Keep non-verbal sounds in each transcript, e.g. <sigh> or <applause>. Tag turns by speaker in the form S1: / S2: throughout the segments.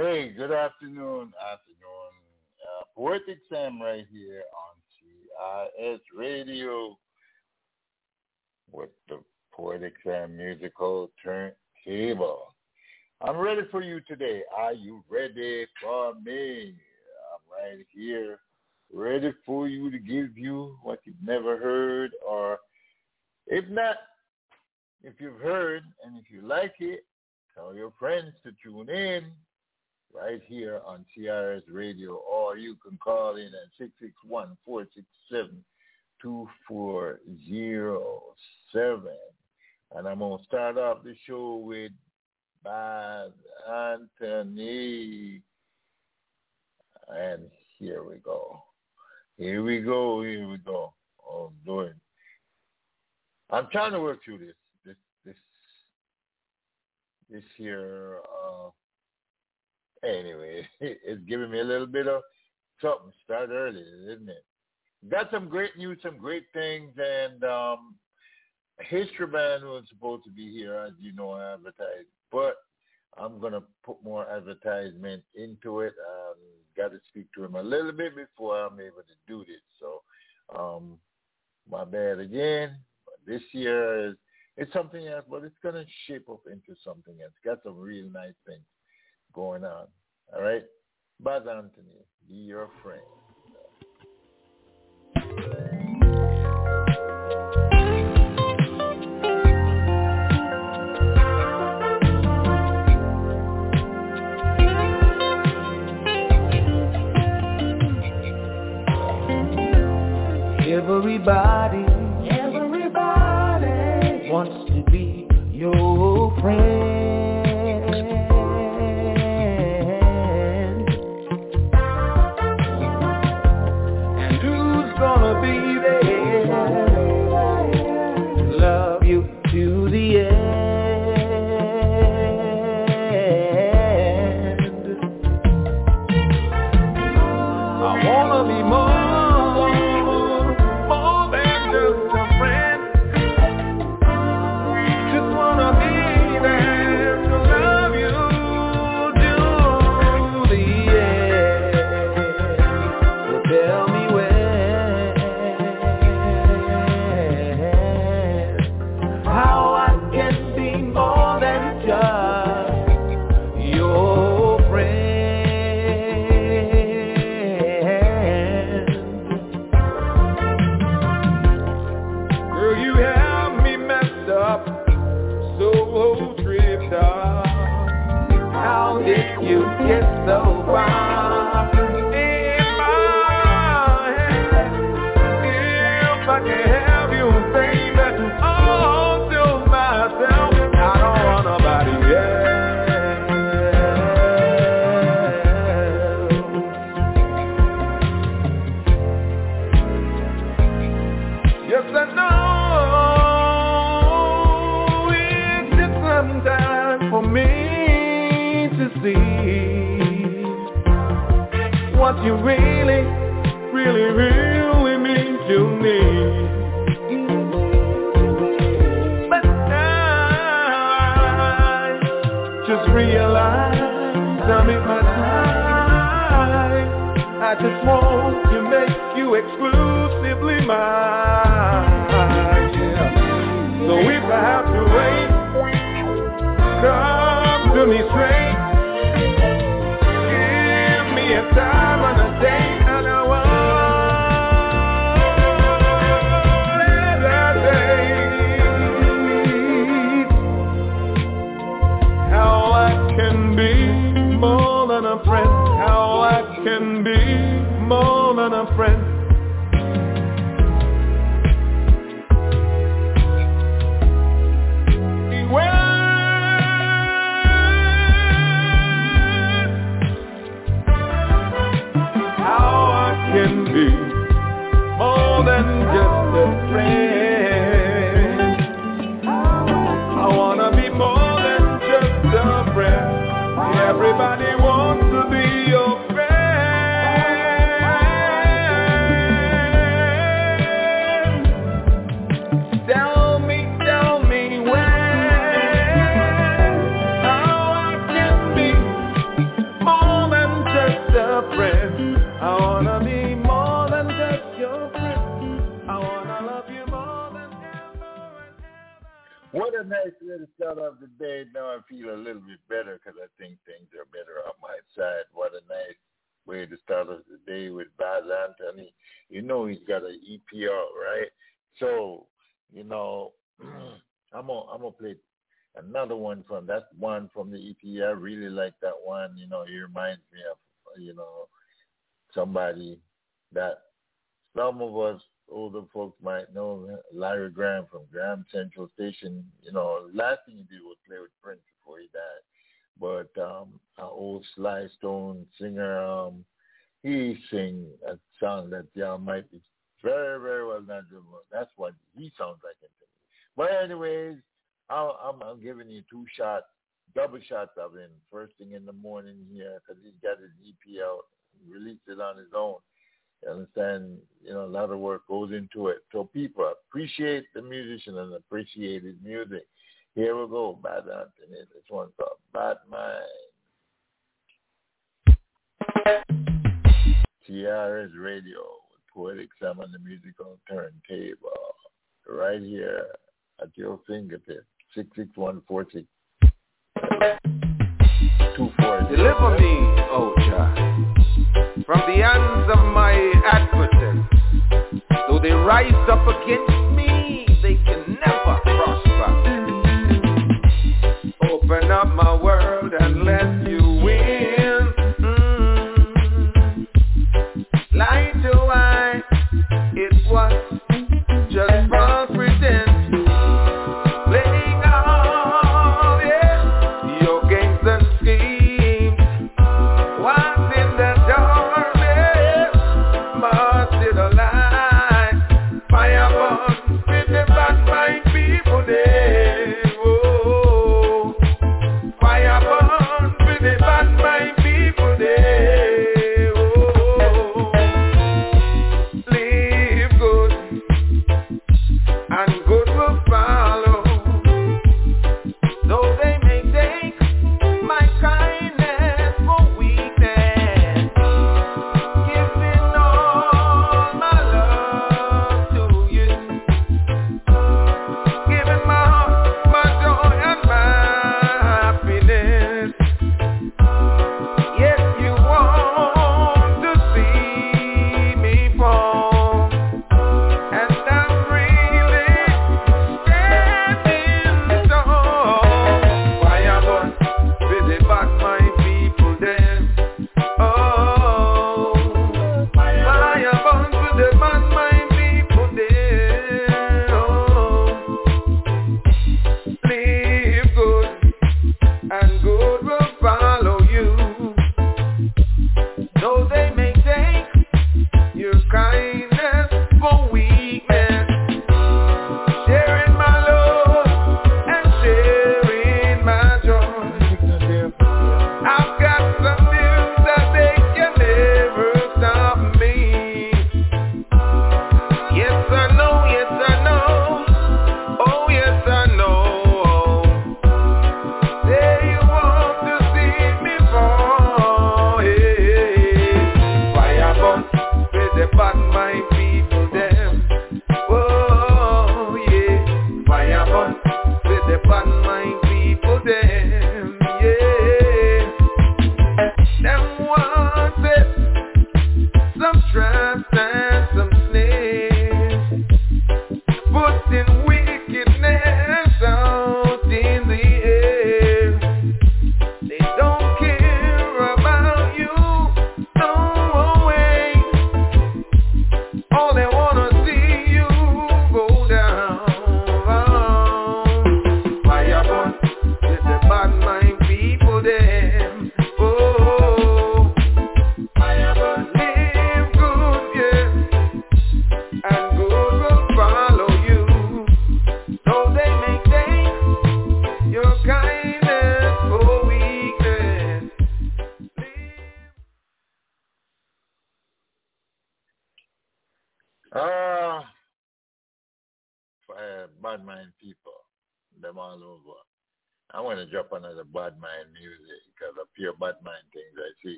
S1: Hey, good afternoon, afternoon. Uh, Poetic Sam right here on CIS Radio with the Poetic Sam musical turntable. I'm ready for you today. Are you ready for me? I'm right here, ready for you to give you what you've never heard, or if not, if you've heard and if you like it, tell your friends to tune in right here on CRS Radio, or you can call in at 661-467-2407. And I'm going to start off the show with Bad Anthony. And here we go. Here we go. Here we go. Oh, doing. I'm trying to work through this. This this this here. Uh, anyway, <laughs> it's giving me a little bit of something. Start early, isn't it? Got some great news, some great things, and um, History Band was supposed to be here, as you know, I advertised, but I'm gonna put more advertisement into it. Um, Got to speak to him a little bit before I'm able to do this. So, um, my bad again. This year is it's something else, but it's gonna shape up into something else. Got some real nice things going on. All right, Buzz Anthony, be your friend.
S2: Everybody, everybody wants to be your friend. Some
S1: of us older folks might know Larry Graham from Graham Central Station. You know, last thing he did was play with Prince before he died. But um an old Sly Stone singer, um, he sing a song that y'all might be very, very well not doing. That's what he sounds like in. But anyways, I'll, I'm, I'm giving you two shots, double shots of him first thing in the morning here because he's got his EP out, released it on his own. You understand? You know, a lot of work goes into it. So people appreciate the musician and appreciate his music. Here we go, Bad Anthony. This one's called Bad Mind. CRS Radio with Poetic Sam on the musical turntable. Right here at your fingertips. 66146.
S2: Deliver me, O Jah, from the hands of my adversaries. Though they rise up against me, they can never prosper. Open up my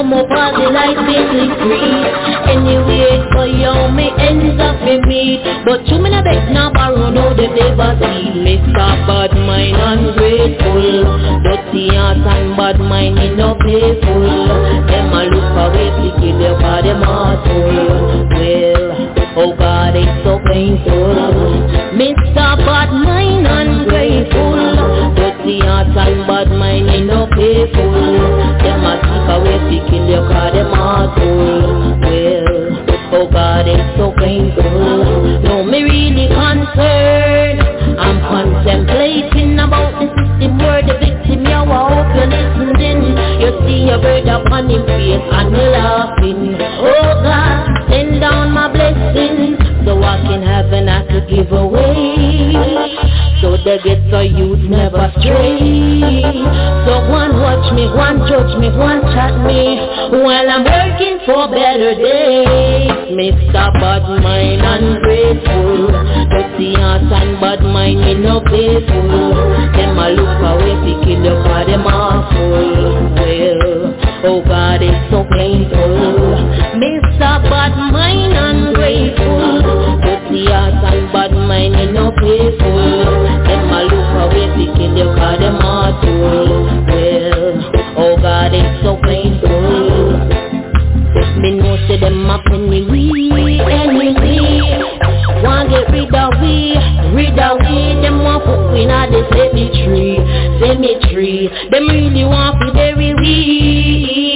S3: up all the lights basically. Free Anyway for you me ends up in me. But you me no beg no borrow no they never see. Mr. Bad Mind ungrateful. Dirty heart and bad mind me no playful. Them a look away cause them heart full Well, oh God it's so painful. Mr. you cause them full Well, oh God it's so painful No me really concerned. I'm contemplating about the system where the victim you hope you're listening. You see a bird upon him face and me laughing. Oh God, send down my blessings So I can have and I could give away So the ghetto youth never stray So one watch me, one judge me, one chat me While I'm working for better days Mr. Bad Mind ungrateful Dirty heart and bad mind me no faithful Them a look away kill you cause them awful Well, oh God it's so painful Mr. Bad Mind ungrateful Dirty heart and bad mind me no faithful Them a look away kill you cause them awful Well, oh God it's so painful. Me know say them a penny we anyway Want get rid of we, rid of we Them want put we in the cemetery, cemetery. Them really want to bury we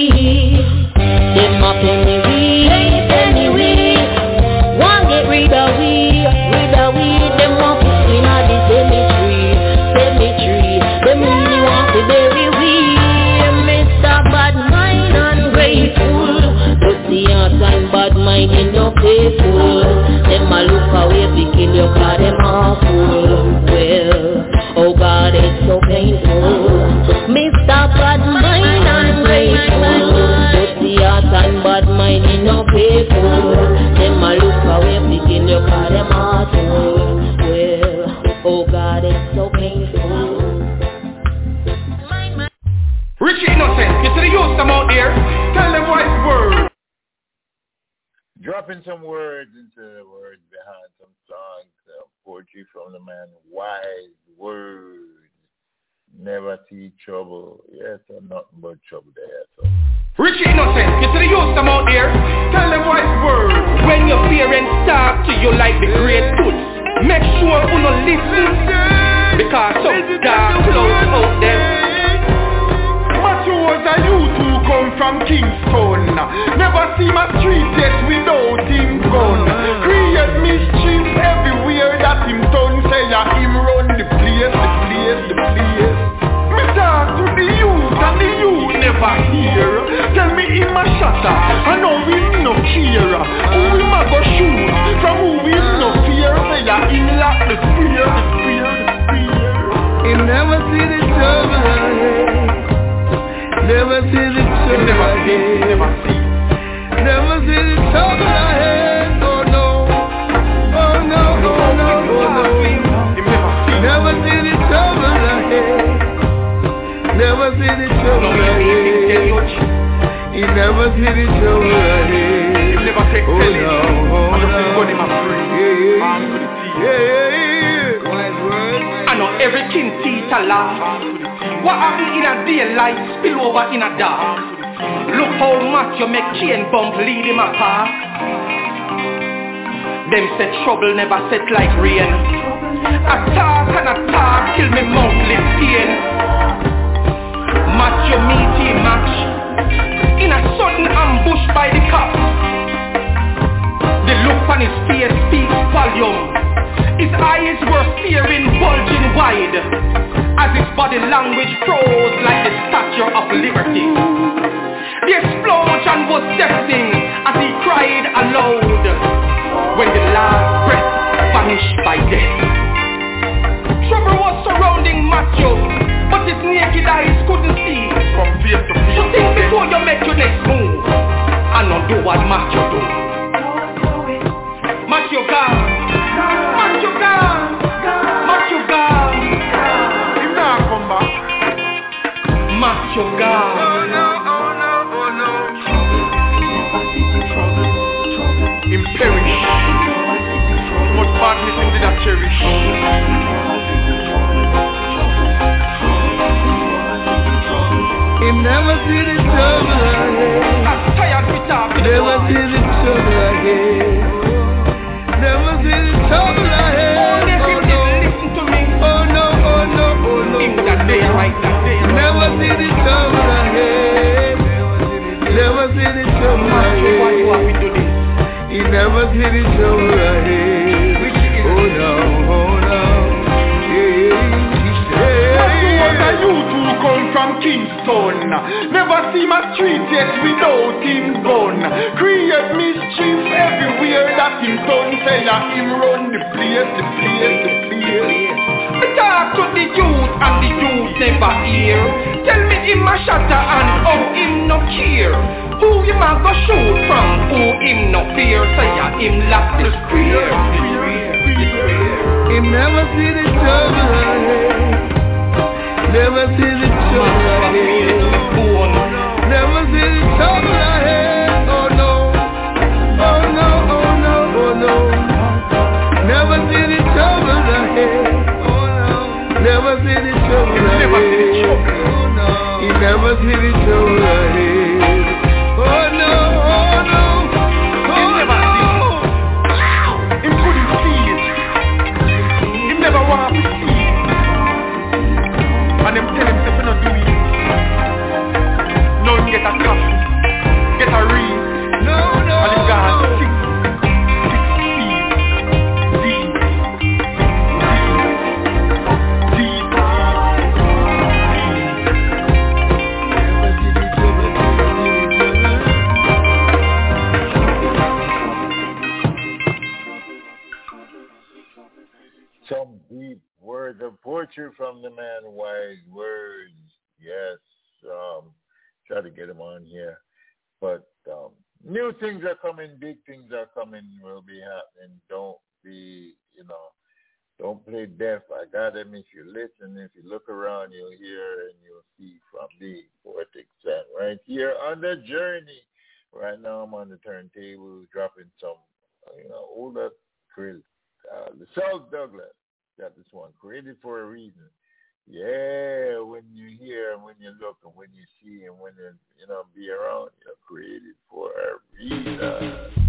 S3: faithful Them a look away kill you cause them awful Well, oh God it's so painful Mr. Bad Mind ungrateful Dirty heart and bad mind in no faithful Them a look away kill you cause them awful Well, oh God it's so painful
S2: Richie Innocent, you see the youth them out there? Tell.
S1: Dropping some words into the words behind some songs, uh, poetry from the man, wise words, never see trouble. Yes, or nothing but trouble there. So.
S2: Richie Innocent, you see the youth them out there? Tell them wise words. When your parents talk to you like the great tools, make sure you no listen. Because some dark clouds out there. Matthews and you two come from Kingston. Never see my street yet without him gun. Create mischief everywhere that him done Say ya him run the place, the place, the place. Me talk to the youth and the youth never hear. Tell me him a shatter, I know him no care. Who him a go shoot, from who him no fear. Say ya him lock the spear, the spear, the spear.
S4: He never see the trouble Never see the trouble
S2: see,
S4: ahead
S2: never see
S4: the trouble ahead Oh no Oh no, oh no, oh no. Never see the trouble ahead Never see the trouble ahead He never see the trouble ahead
S2: Never
S4: Oh no, oh
S2: And the gun him
S4: no.
S2: Free.
S4: Yeah, Yeah. I know everything teeth a laugh. What happen in a daylight spill over in a dark. Look how much you make chain bump lead him apart. Them said trouble never set like rain. Attack and attack till me mouth live pain. Match your meaty match. In a sudden ambush by the cops. The look on his face speaks volume His eyes were staring, bulging wide As his body language froze like the Statue of Liberty. The explosion was deafening as he cried aloud. When the last breath vanished by death Trouble was surrounding Matthew But his naked eyes couldn't see. From face to face So think before you make your next move. And undo what Matthew do. Match your your gun. Oh no, oh no, oh no. Him perish. What badness did I cherish. Him never see the trouble ahead. I'm tired with talking. Never see the trouble ahead. He yeah. you two come from Kingston Never see my street yet without him gun Create mischief everywhere that him that him run the place, talk to the youth and the youth never hear Tell me him a shatter and him no care Who him a go shoot from, who him no fear Say that him lost his career Him never see the trouble ahead Never see the trouble ahead. Never see the trouble ahead. Oh no. Oh no, oh no, oh no. Never see the trouble ahead. Never see the trouble ahead. Oh. He never see the trouble ahead. A copy, get a read. No, no. And him gone six, six feet deep,
S1: deep, deep. Some deep words of poetry from the man, wise words. Yes, um, try to get him on here. But um, new things are coming, big things are coming, will be happening. Don't be, you know, don't play deaf. I got them. If you listen, if you look around, you'll hear and you'll see from the poetic set right here on the journey. Right now, I'm on the turntable dropping some, you know, older krill. Uh, the South Douglas got this one created for a reason. Yeah, when you hear and when you look and when you see and when you you know be around, you're created for a reason.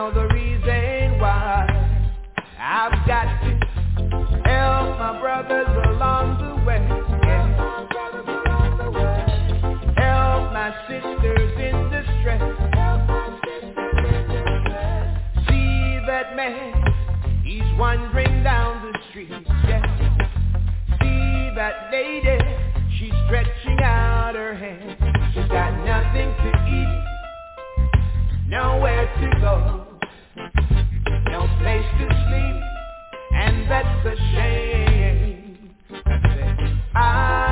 S4: Know the reason why. I've got to help my brothers along the way. Yeah. Help my sisters in distress. See that man, he's wandering down the street. Yeah. See that lady,
S2: She's stretching out her hand. She's got nothing to eat, nowhere to go, no place to sleep, and that's a shame. I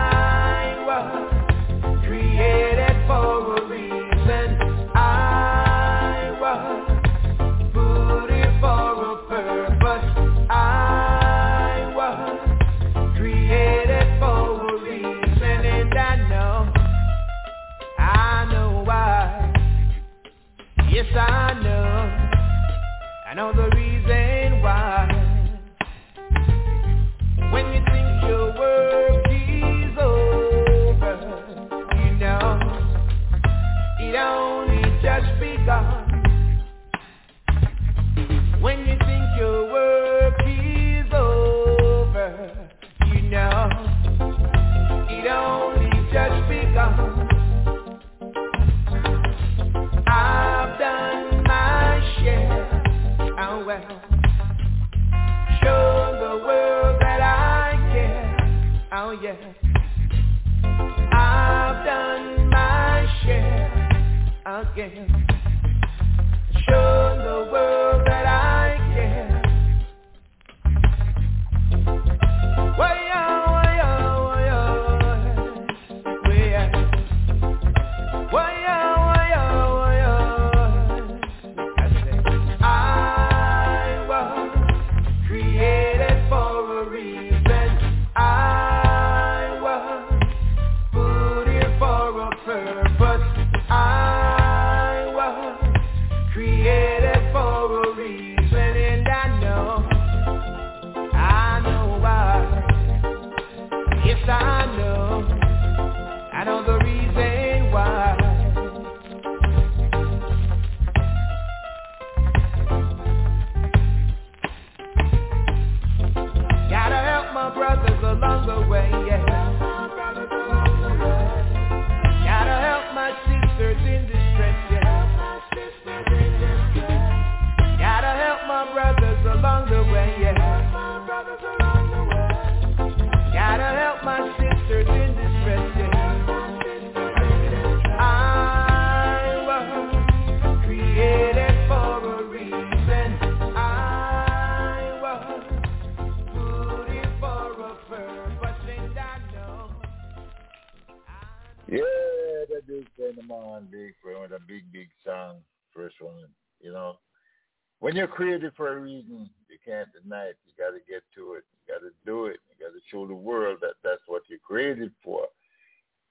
S1: you're created for a reason, you can't deny it. You got to get to it. You got to do it. You got to show the world that that's what you're created for.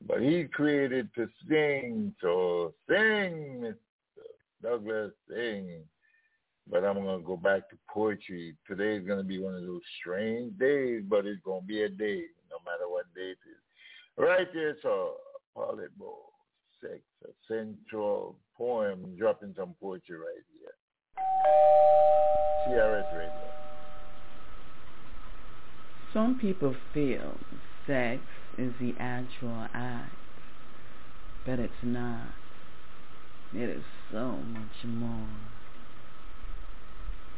S1: But he's created to sing, so sing, Mr. Douglas, sing. But I'm going to go back to poetry. Today's going to be one of those strange days, but it's going to be a day, no matter what day it is. Right there, so Paulette Bow, six, a central poem, dropping some poetry right here. CRS Radio.
S5: Some people feel sex is the actual act, but it's not. It is so much more.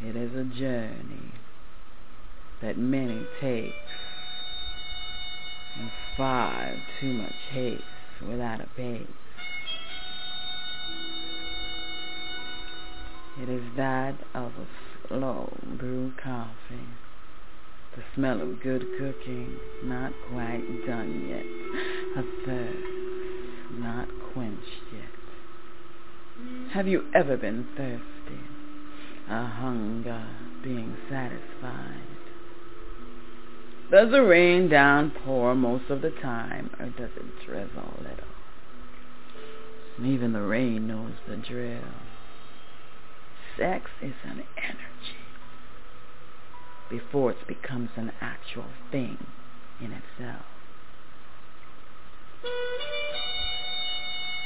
S5: It is a journey that many take and far too much haste without a pace. It is that of a slow brew coffee, the smell of good cooking, not quite done yet, a thirst not quenched yet. Have you ever been thirsty, a hunger being satisfied? Does the rain downpour most of the time, or does it drizzle a little? Even the rain knows the drill. Sex is an energy before it becomes an actual thing in itself.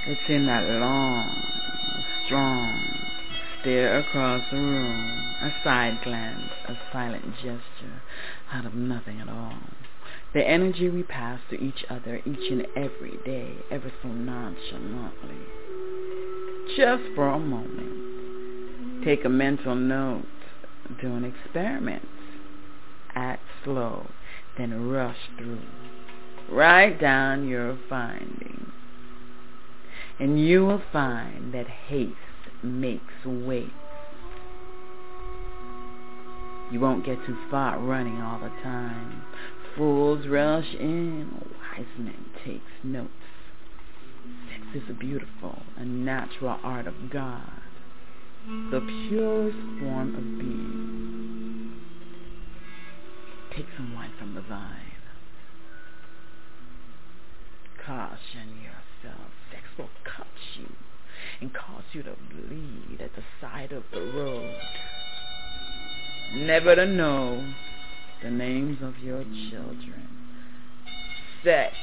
S5: It's in that long, strong stare across the room, a side glance, a silent gesture out of nothing at all. The energy we pass to each other each and every day, ever so nonchalantly. Just for a moment, take a mental note, do an experiment, act slow, then rush through, Write down your findings. And you will find that haste makes waste. You won't get too far running all the time. Fools rush in, wise men takes notes. Sex is a beautiful and natural art of God, the purest form of being. Take some wine from the vine. Caution yourself. Sex will cut you and cause you to bleed at the side of the road. Never to know the names of your children. Sex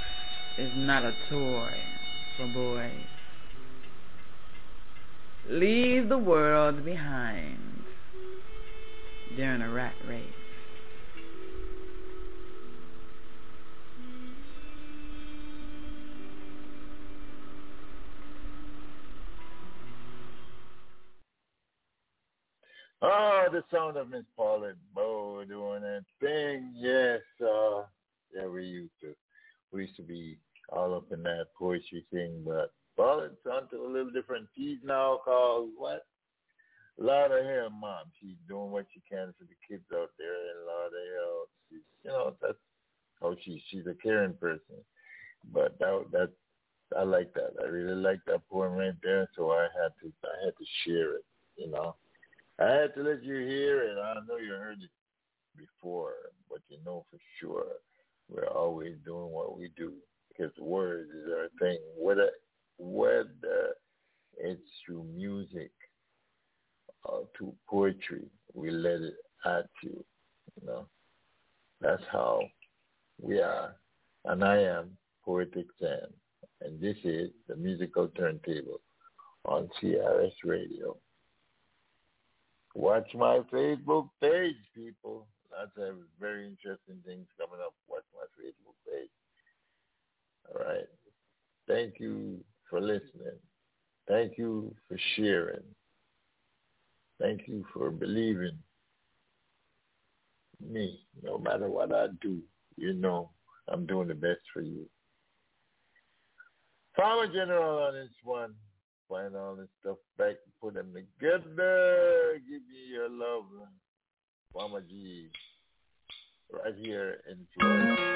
S5: is not a toy for boys. Leave the world behind during a rat race.
S1: Oh, the sound of Miss Paulette Bow doing that thing. Yes, uh, yeah, we used to. We used to be all up in that poetry thing, but Paulette's onto a little different feed now called what? Lord of hell, mom. She's doing what she can for the kids out there, and Lord of hell, she's, you know, that's how she she's a caring person. But that that I like that. I really like that poem right there, so I had to I had to share it, you know. I had to let you hear it. I know you heard it before, but you know for sure we're always doing what we do because words is our thing. Whether whether it's through music or to poetry, we let it at you. You know, that's how we are, and I am Poetic Sam, and this is the musical turntable on CRS Radio. Watch my Facebook page, people. Lots of very interesting things coming up. Watch my Facebook page. All right. Thank you for listening. Thank you for sharing. Thank you for believing me. No matter what I do, you know I'm doing the best for you. Farmer General on this one find all this stuff back put them together. Give me your love, Mama G, right here in
S6: Mama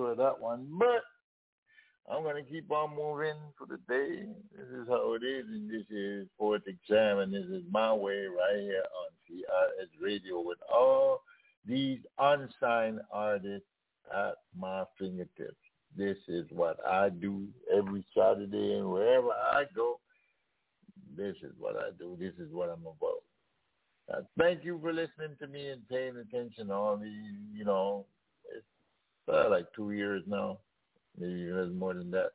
S1: sure of that one, but I'm gonna keep on moving for the day. This is how it is, and this is fourth exam, and this is my way right here on CRS Radio with all these unsigned artists at my fingertips. This is what I do every Saturday, and wherever I go, this is what I do. This is what I'm about. Uh, thank you for listening to me and paying attention to all these, you know, uh, like two years now, maybe even more than that.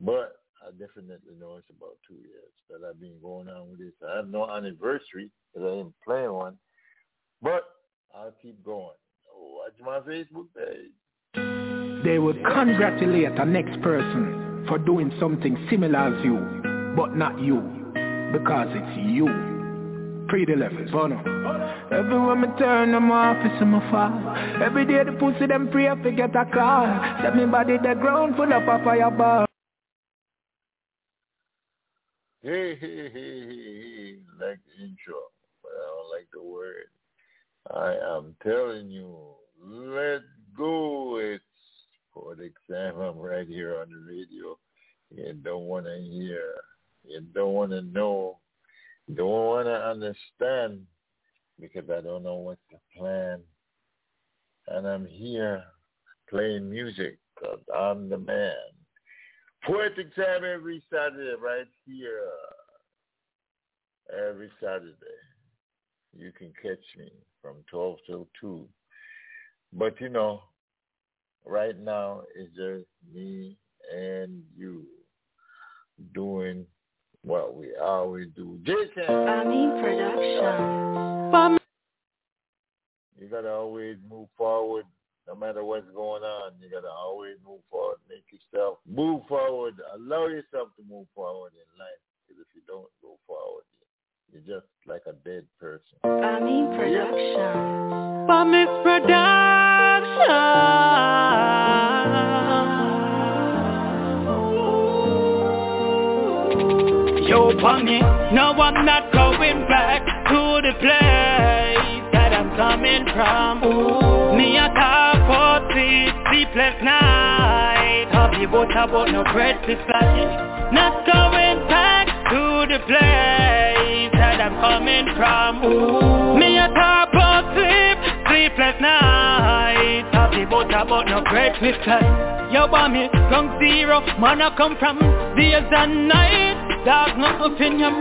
S1: But I definitely know it's about two years that I've been going on with this. I have no anniversary because I didn't plan one, but I'll keep going. Watch my Facebook page.
S7: They would congratulate the next person for doing something similar as you, but not you, because it's you pretty levels, Bono. Everywhere me turn, I'm office and my fire. Every day the pussy them pray to get a car. Set me body the ground full of a fireball.
S1: Hey, hey, hey, hey, hey, like the intro, but I don't like the word. I am telling you, let go. It's for the exam. I'm right here on the radio. You don't want to hear. You don't want to know don't want to understand because I don't know what's the plan. And I'm here playing music because I'm the man. Poetic Sam every Saturday right here. Every Saturday. You can catch me from 12 till 2. But you know, right now it's just me and you doing what we always do. Jason.
S8: Bami Production.
S1: You gotta always move forward, no matter what's going on. You gotta always move forward. Make yourself move forward. Allow yourself to move forward in life. Because if you don't go forward, you're just like a dead person.
S8: Bami Production.
S9: Bami Production. Yo, for me, no, I'm not going back to the place that I'm coming from. Ooh. Me a talk for three sleepless night. Happy about about no bread to fly. Not going back to the place that I'm coming from. Ooh. Me a talk for sleep, sleepless night. Happy about about no bread to fly. Yo, bomb me, from zero, man I come from days and nights. Dog no opinion.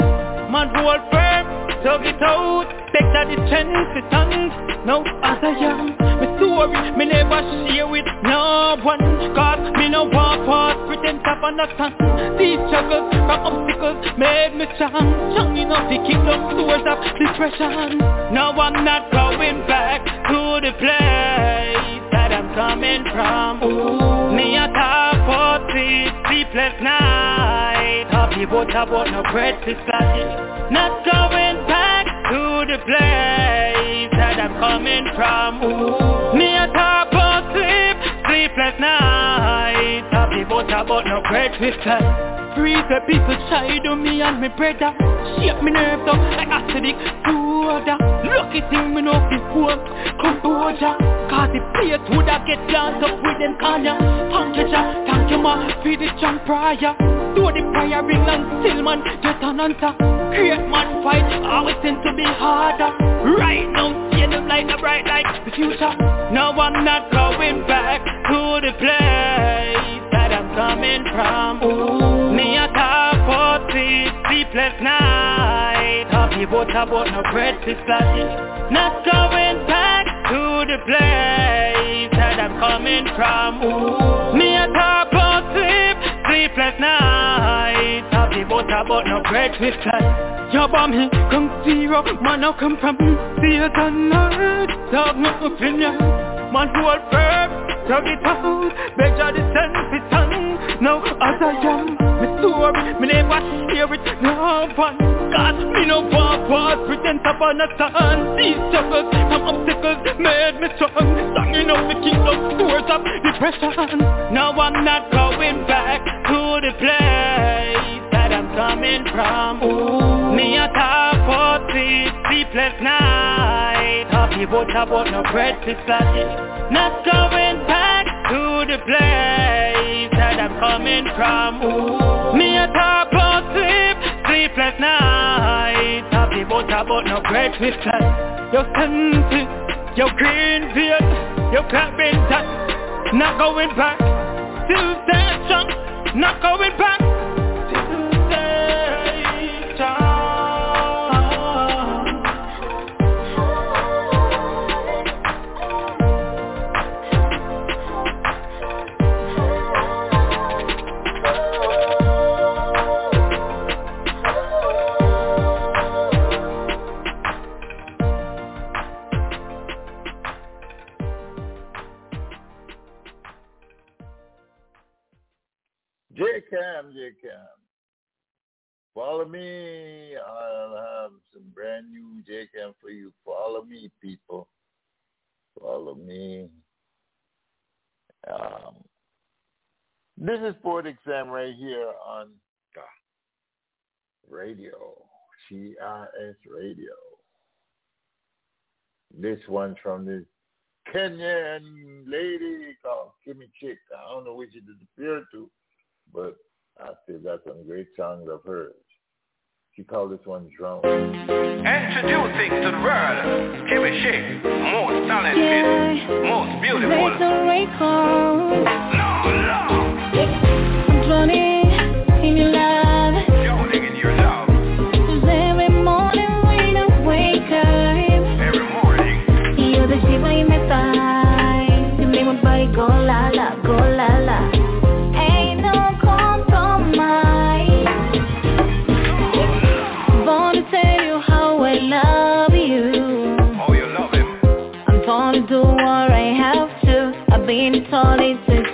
S9: Man roll firm Tug it out Better the chance the tongues No I am My story Me never share with no one. Cause me no want past Pretend to understand These struggles from obstacles Made me strong. Strong enough to keep those doors of depression. Now I'm not going back To the place That I'm coming from. Ooh. Me a talk for three sleepless night Happy but about no bread to fly Not going back to the place that I'm coming from. Ooh. Me a talk about sleep, sleepless nights Happy but no bread to fly Free the people shy to me and me brother. Shake me nerves up like acidic soda Lucky thing me no fi quote composure Cause the place woulda get danced up with them kanya Thank you Jah, thank you ma, for the jump prior Do the prayer ring and still man just an answer. Great man fight, always tend to be harder. Right now, see them like a bright light, the future. No I'm not going back to the place night Happy but about no to fly Not going back to the place that I'm coming from. Ooh. Me a talk for sleep, sleepless night. Happy but about no bread to fly Yo bomb me, come zero, man I come from Satan night, dog no opinion Man hold firm, tug it out Better the sense, it's Now as I am, story Me never share it, no one Cause me no what pretend upon a turn These struggles and obstacles made me strong. Enough to keep those doors of depression. No, I'm not going back to the place coming from. Ooh. Me a talk for sleep, sleepless night. Happy about about no bread to flash Not going back to the place that I'm coming from. Ooh. Me a talk about sleep, sleepless night. Happy about about no bread to flash Your senses, your green beard, your clapping top Not going back, still stand strong Not going back
S1: Cam, J Cam. Follow me. I'll have some brand new J Cam for you. Follow me, people. Follow me. Um, this is Port Exam right here on radio, CRS Radio. This one from this Kenyan lady called Kimmy Chick. I don't know which it disappeared to but I still got some great songs of hers. She called this one Drone.
S8: Introducing to the world, Kimmy Shake, most talented, yeah. most beautiful.
S10: No,
S8: no.
S10: I'm drowning in your love.
S8: do do do do da do da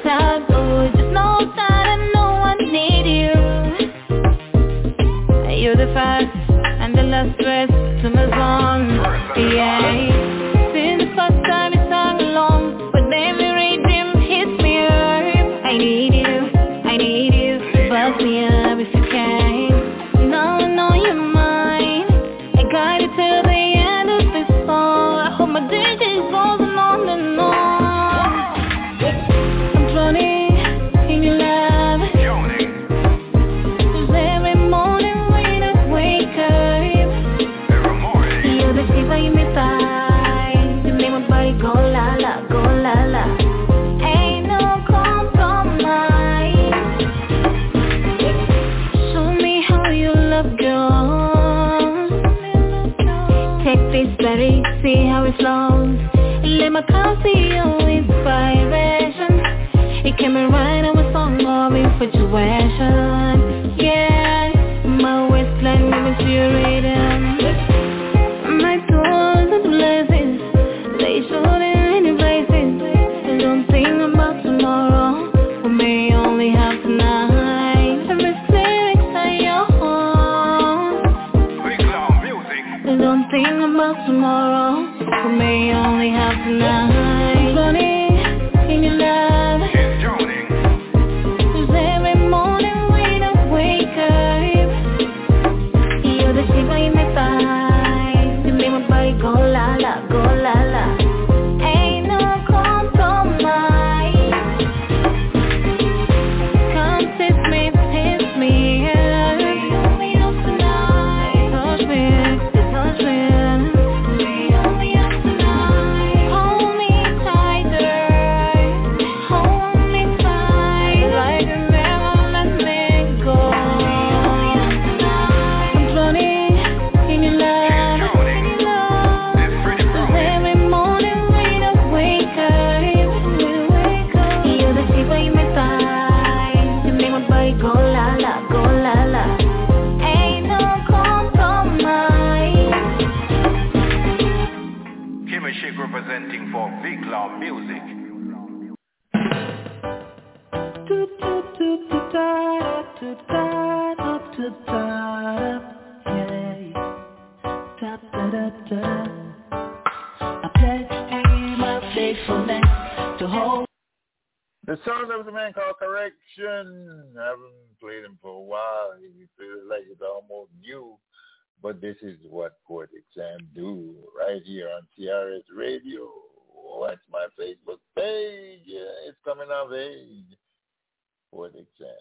S2: board exam.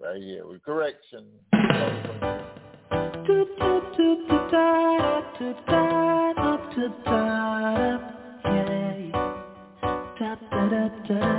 S2: Right here with correction. Yeah.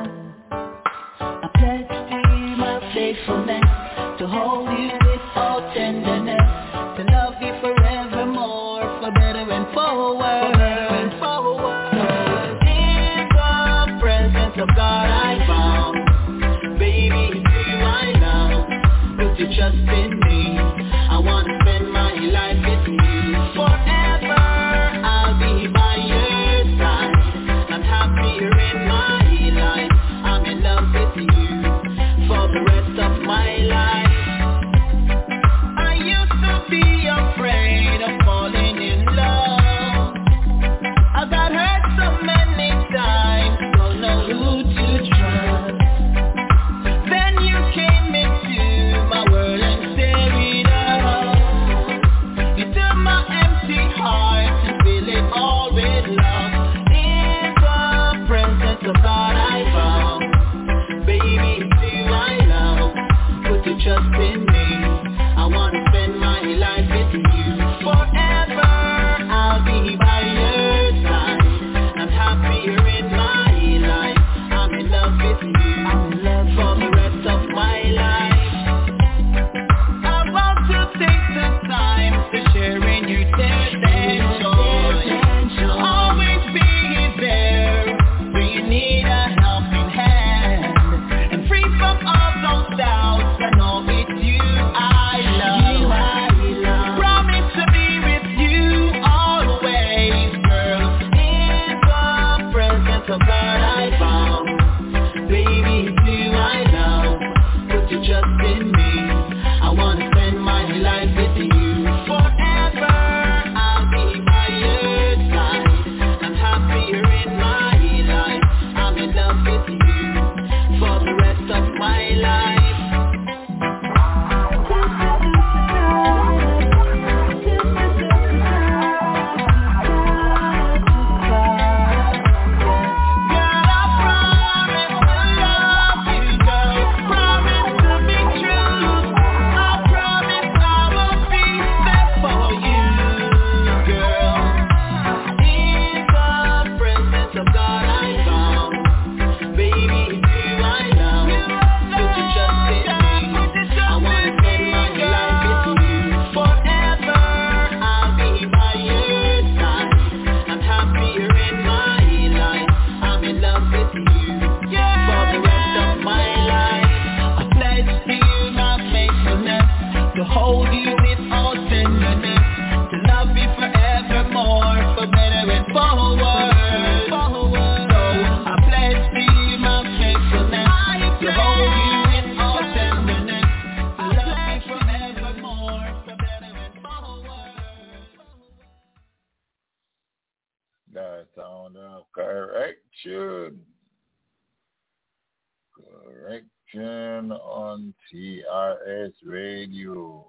S2: Turn on CRS Radio.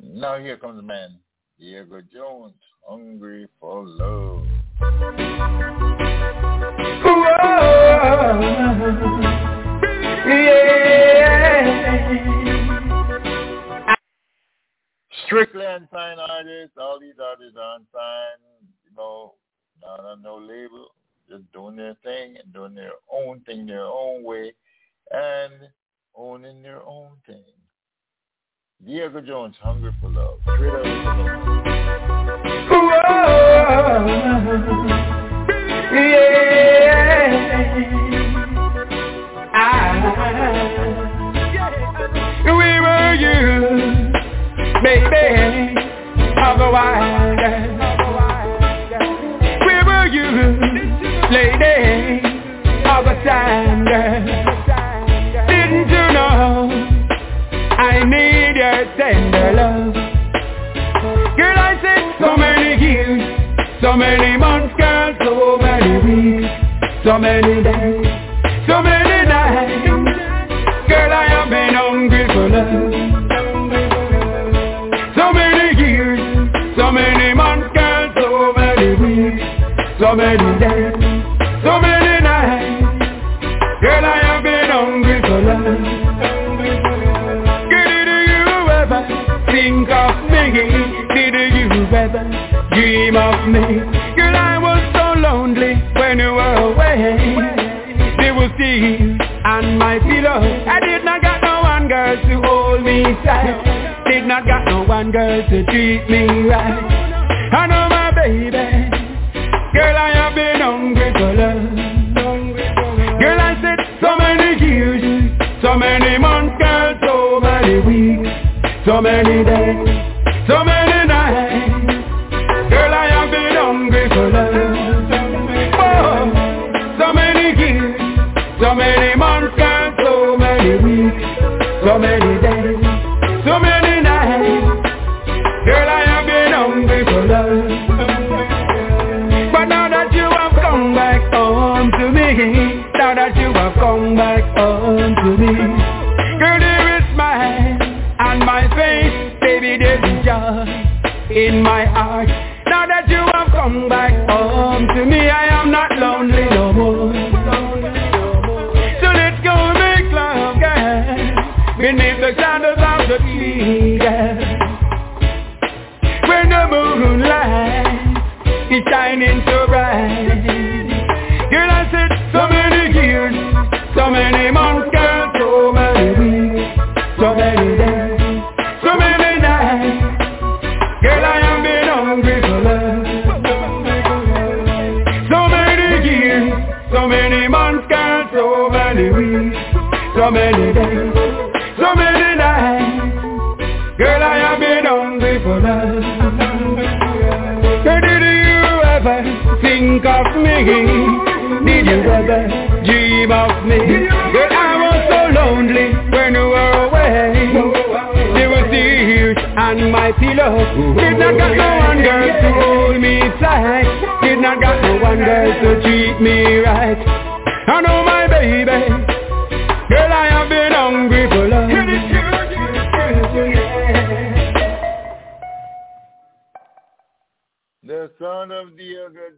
S2: Now here comes the man, Diego Jones, hungry for love. Whoa. Yeah. Strictly unsigned artists, all these artists are unsigned, you know, not on no label, just doing their thing and doing their own thing their own way and owning their own thing. Diego Jones, Hungry for Love. Straight. Yeah. I,
S11: where were you, baby? Otherwise, where were you, lady? of Other time, and know. I need your tender love. Girl, I said so many years So many months, girl, so many weeks So many days, so many nights. Girl, I have been hungry for love. So many years, so many months, girl, so many weeks So many days. Dream of me? Girl, I was so lonely when you were away. There was tears and my pillow. I did not got no one girl to hold me tight. Did not got no one girl to treat me right. I know my baby. Girl, I have been hungry for love. Girl, I said so many years, so many months, girl, so many weeks, so many days, so many so many months, and so many weeks, so many days, so many nights. Girl, I have been hungry for love. But now that you have come back home to me, now that you have come back home to me, girl, there is smile and my face, baby, there's joy in my heart. Now that you have come back home to me, I am not lonely shining so bright. Girl, I said so many years, so many months, girl, so many weeks, so many days, so many nights. Girl, I have been hungry for love. So many years, so many months, girl, so many weeks, so many days, think of me? Did you ever dream of me? Girl, I was so lonely when you were away. There were tears on my pillow. Did not got no one girl to hold me tight. Did not got no one girl to treat me right. I know my baby. Girl, I have been hungry for love.
S1: The son of the other.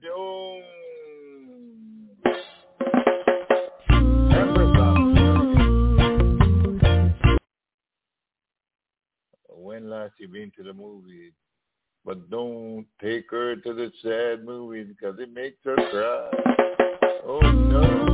S1: When last you been to the movies? But don't take her to the sad movies because it makes her cry. Oh no.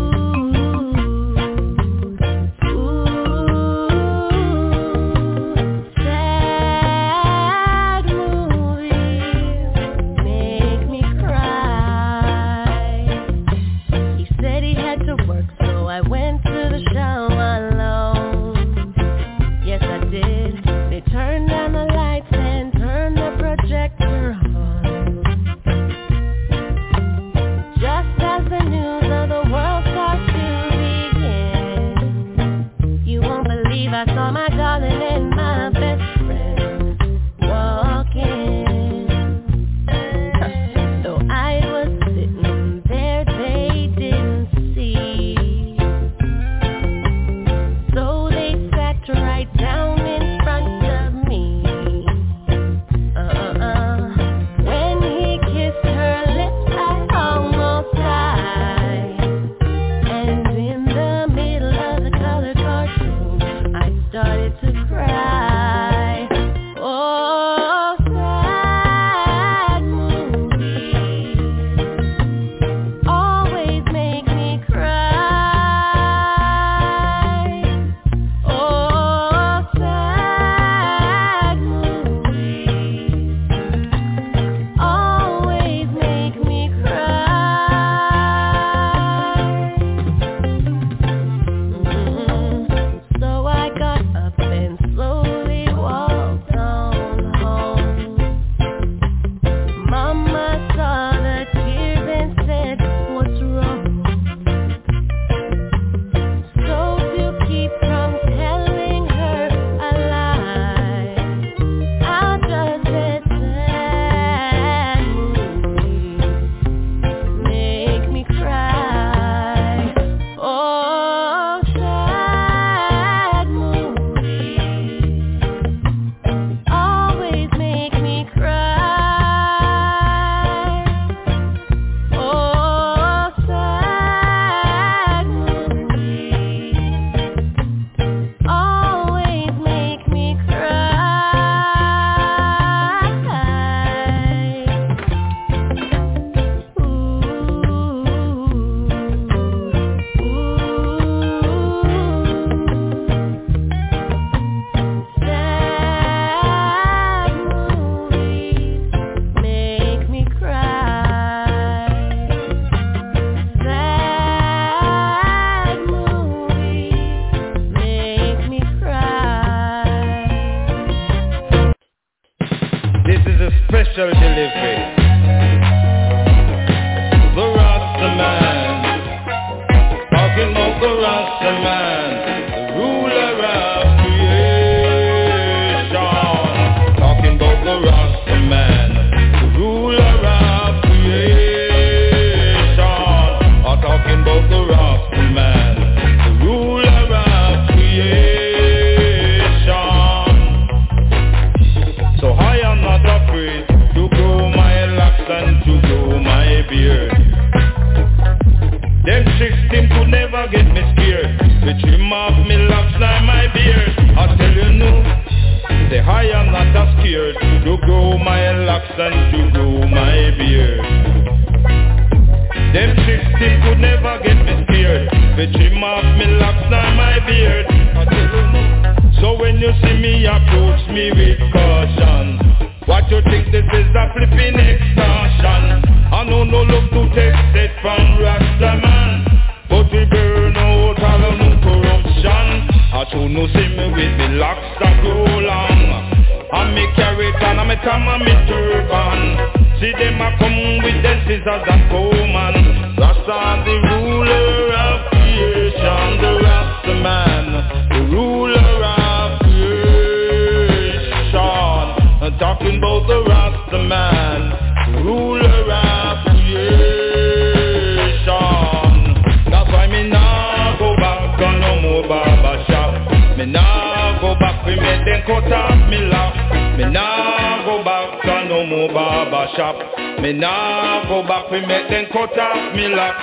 S12: Barber shop. Me nah go back, we make them cut off me lock.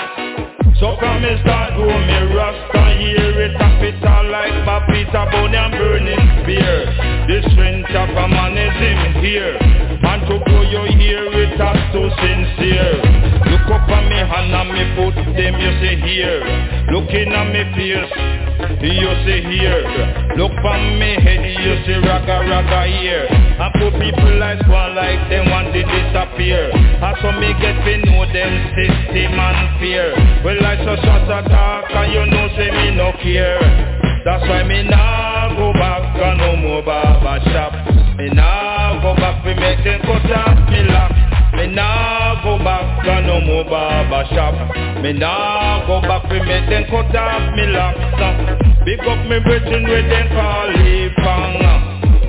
S12: So come and start do me rasta hear it a all like Bapita Bonnie and burning spear The strength of a man is in here And to grow your hear it as so sincere Look up on me hand and me foot them you say here Looking at me face you see here. Look on me head you see raga raga here. And put people like one like them want to disappear. And so me get to know them system and fear. Well I so shot attack and you know say me no care. That's why me nah go back and no more barber shop. Me nah go back we make them cut off me lock Me nah go back and no more barber shop. Me nah go back we make them cut off me lock Big up me brethren with them call Ipang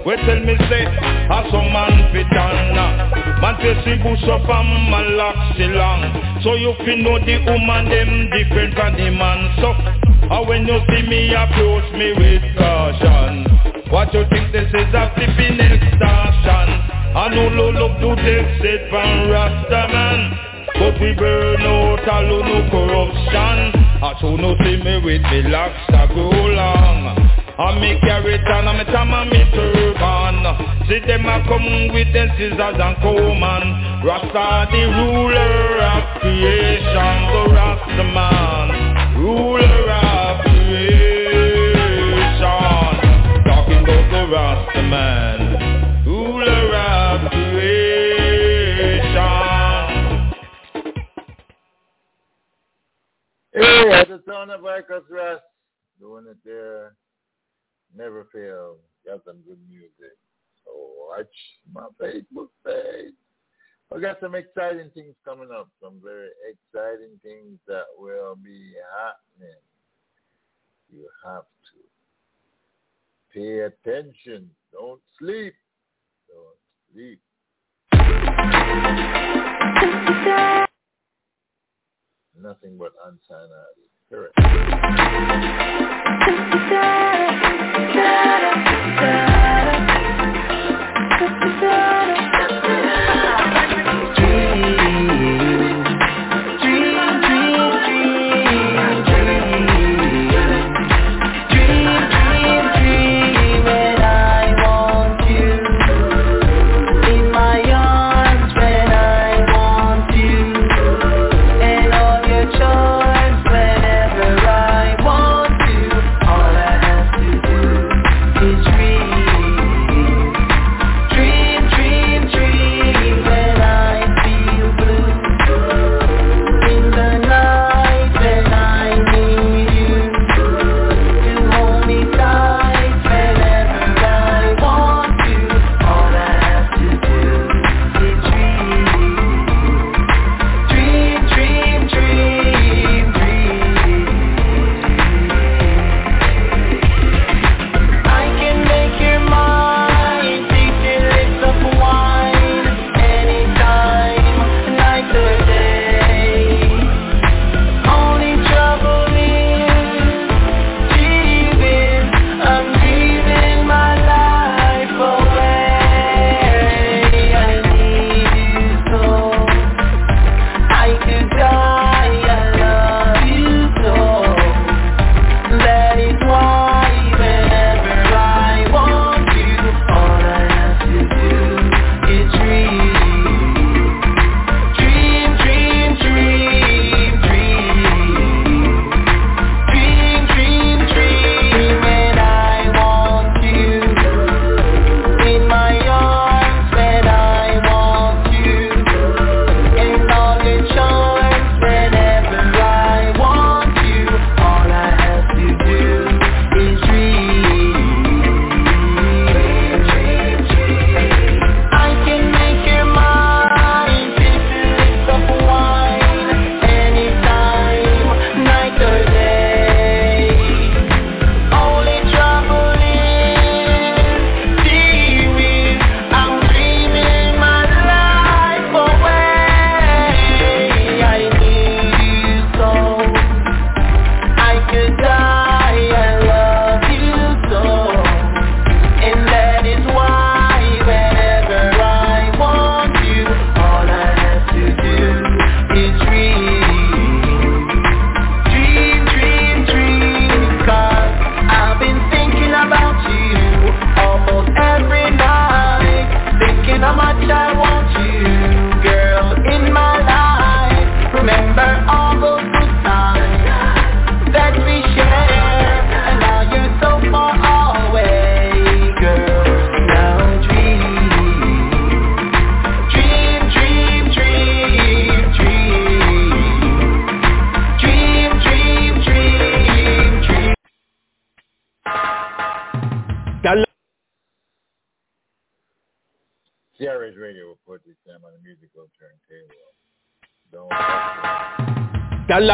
S12: we tell me say, a some man fit on ah? Man say see bush up and my locks long So you fi know the woman them different from the man. So, and when you see me approach me with caution. What you think this is a flipping extortion I know no love to take it from Rasta man but we burn out all of no corruption. I show no see me with me locks that go long. I me carry on and me tam and me turban. See them a come with them scissors and comb and Rasta the ruler of creation The Rasta man Ruler of creation. Talking about the Rasta
S1: Hey, at the sound of Icos Rest Doing it there never fail. Got some good music. So watch my Facebook page. I got some exciting things coming up. Some very exciting things that will be happening. You have to pay attention. Don't sleep. Don't sleep nothing but unsigned Correct. Da, da,
S11: da,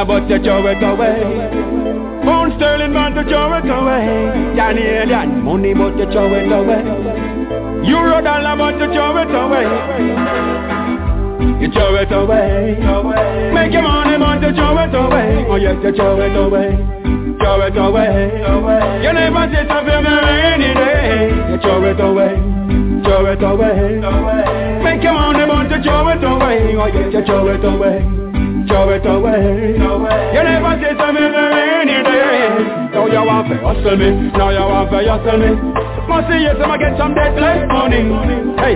S11: about throw it away. Pound sterling man to it away. Canadian money to throw it away. Euro dollar but to throw it away. You throw it away. Make your money, but you throw it away. Oh yes, you throw it away. Throw it away. You never sit up in the rainy day. You throw it away. Throw it away. Make your money, but you throw it away. Oh yes, you throw it away. Throw it away. You never in the rainy day. Now you want to hustle me. Now you want to hustle me. Must see yes, I'ma get some deadline money. Hey,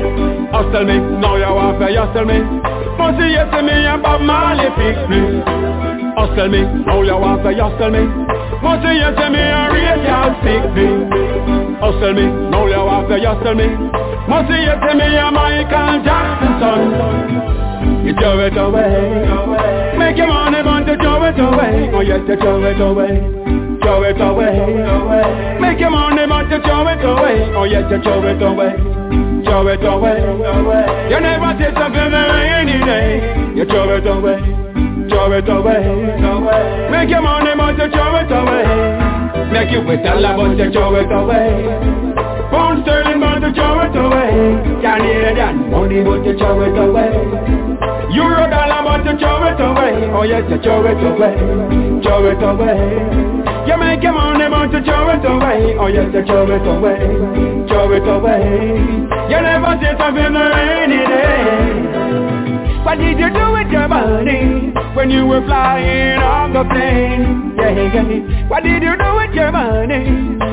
S11: hustle me. Now you want to hustle me. Must see you to me and Bob Marley fix me Hustle me, now you want to hustle me Must you to me and Ray Charles fix me Hustle me, now you want to hustle me Must you to me and Michael Jackson son You throw it away Make your money want to throw it away Oh yes, you throw it away Throw it away Make your money want to throw it away Oh yes, you throw it away throw it away. You never say something any day. You throw it away, throw it away. Make your money, but you throw it away. Make you with a lot, but you throw it away. Pound sterling, but you throw it away. Canadian money, but you throw it away. Euro dollar, but you throw it away. Oh yes, you throw it away, throw it away. You make your money, but you throw it away. Oh yes, you throw it away, throw it away. You never see something a rainy day. What did you do with your money when you were flying on the plane? Yeah, yeah. What did you do with your money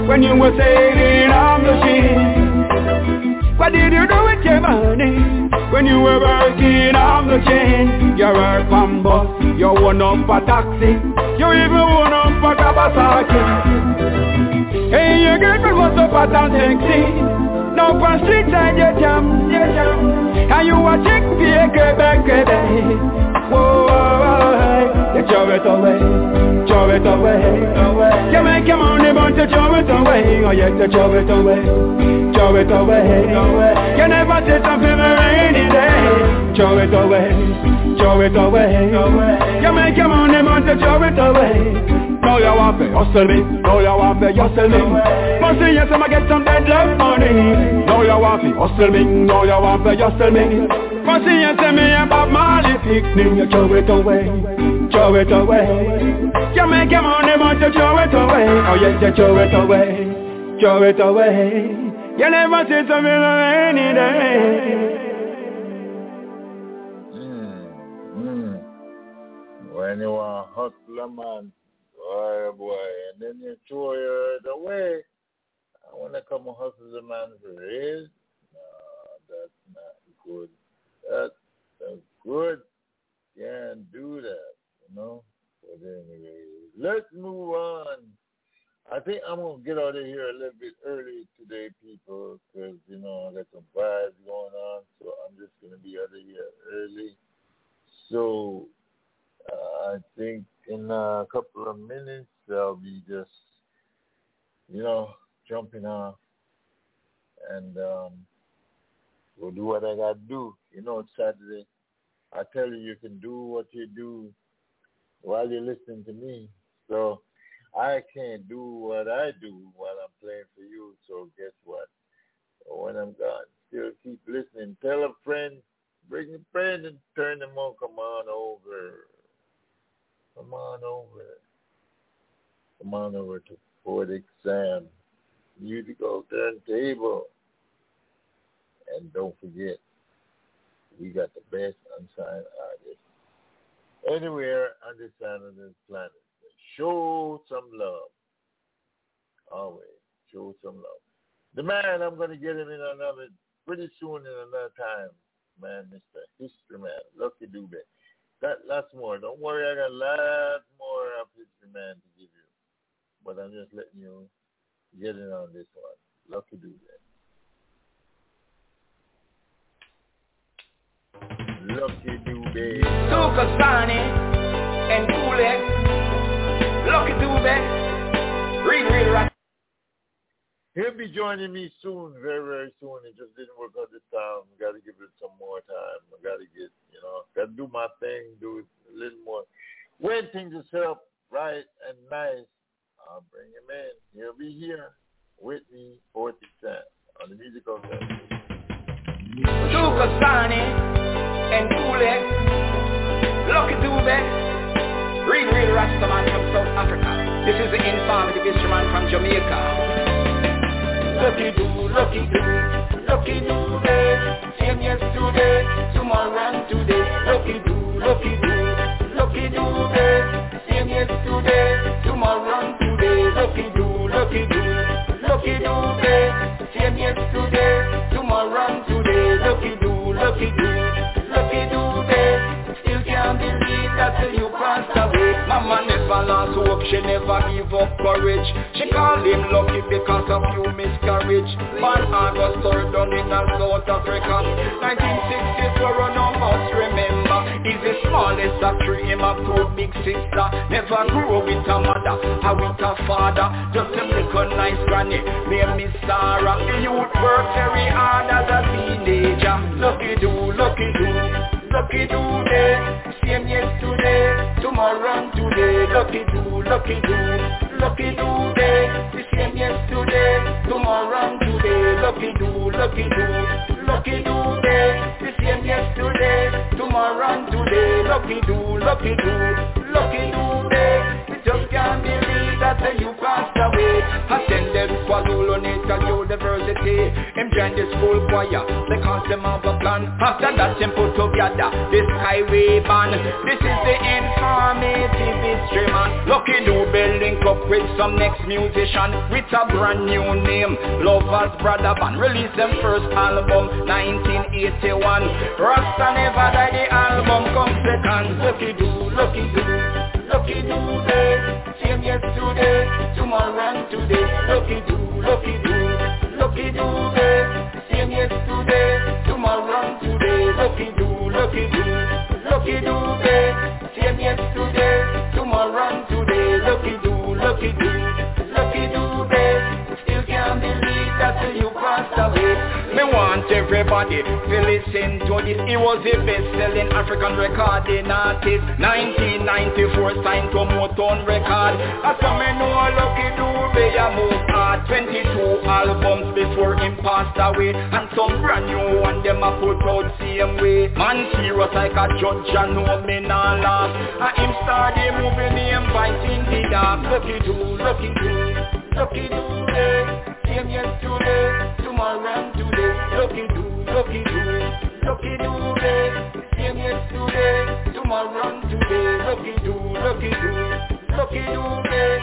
S11: when you were sailing on the ship? What did you do with your money when you were working on the chain? You work on bus, you own up a taxi, you even own up a Kawasaki. Hey, your girlfriend was up at a taxi. Now on street side you jam, you jam, and you a chick be a Quebec, Quebec. Whoa, you throw it away, throw it away. You make your money, but you throw it away. Oh yes, you throw it away, throw it away. You never did something a rainy day. Throw it away, throw it away. You make your money, but you throw it away. Now you want to hustle me, now you want to hustle me. Must see yes, I'ma get some dead love money. Now you want to hustle me, now you want to hustle me. Must see yes, me and Bob Marley pick me. You throw it away, throw it away. You make your money, but you throw it away. Oh yes, you throw it away, throw it away. You never see something on any day.
S1: Mm, When you are hustler man, boy, boy, and then you throw it away. I want to come and hustle the man for his. No, that's not good. That's, that's good. Can't do that, you know. But anyway, let's move on. I think I'm gonna get out of here a little bit early today, people, because you know I got some vibes going on, so I'm just gonna be out of here early. So uh, I think in a couple of minutes I'll be just, you know, jumping off, and um, we'll do what I gotta do. You know, it's Saturday. I tell you, you can do what you do while you're listening to me. So I can't do what I do while I'm playing for you. So guess what? When I'm gone, still keep listening. Tell a friend, bring a friend, and turn them on. Come on over. Come on over. Come on over to Poetic Sam. Musical turntable. And don't forget, we got the best unsigned artists anywhere on this side of planet. Show some love. Always show some love. The man, I'm going to get him in another, pretty soon in another time, man, Mr. History Man, Lucky Dube. Got lots more. Don't worry, I got lots more of History Man to give you. But I'm just letting you get in on this one. Lucky Dube.
S13: Thokozani and Nkulee. Lucky Dube. Read, read, right.
S1: He'll be joining me soon, very, very soon. It just didn't work out this time. Got to give it some more time. I got to get, you know, got to do my thing, do it a little more. When things are set up right and nice, I'll bring him in. He'll be here with me, 40 Cent, on the musical set.
S13: Thokozani and Nkulee, Lucky Dube, Real Real Rastaman from South Africa. This is the Inform, the man from Jamaica. Lucky do, lucky do, lucky do day. Same yesterday, tomorrow and today. Lucky do, lucky do, lucky do day. Same yesterday, tomorrow and today. Lucky do, lucky do, lucky do day. Same yesterday, tomorrow and today. Lucky do, lucky do, can't believe that you passed away. Mama never lost hope, she never give up courage. She called him lucky because of you miscarriage. Born August 3rd down in South Africa. 1964, no must remember. He's the smallest of three, him a poor big sister. Never grew up with a mother, or with a father. Just a little nice granny, named Miss Sarah. The youth worked very hard as a teenager. Lucky do, lucky do, lucky do day. Same yesterday, tomorrow and today. Lucky do, lucky do, lucky do day. The same yesterday, tomorrow and today. Lucky do, lucky do, lucky do day. The same yesterday, tomorrow and today. Lucky do, lucky do, lucky do day. We just can't believe that you passed away. Attended KwaZulu Natal University. Him joined the school choir because them have a plan. After that, him put together this skyway band. This is the informative history man. Lucky Dube link up with some next musician with a brand new name. Lovers Brother Band released them first album 1981. Rasta never die. The album comes second. Lucky do, lucky do, lucky do day. Same yesterday, tomorrow and today. Lucky do, lucky do, lucky do day. Same yesterday, tomorrow and today. Lucky do, lucky do, lucky do day. Same yesterday, tomorrow and today. Lucky do, lucky do, lucky do day. Still can't believe that you passed away. Me want everybody to listen to this. He was the best-selling African recording artist. 1994 signed to Motown Record. Some me know, Lucky Dube a move hard. 22 albums before him passed away, and some brand new one them a put out same way. Man serious like a judge, and know me nah laugh. And him start the movie name fighting the dark. Lucky Dube, Lucky Dube, Lucky Dube. Eh. Same yesterday, tomorrow and today. Lucky do, lucky do, lucky do day. Same yesterday, tomorrow and today. Lucky do, lucky do, lucky do day.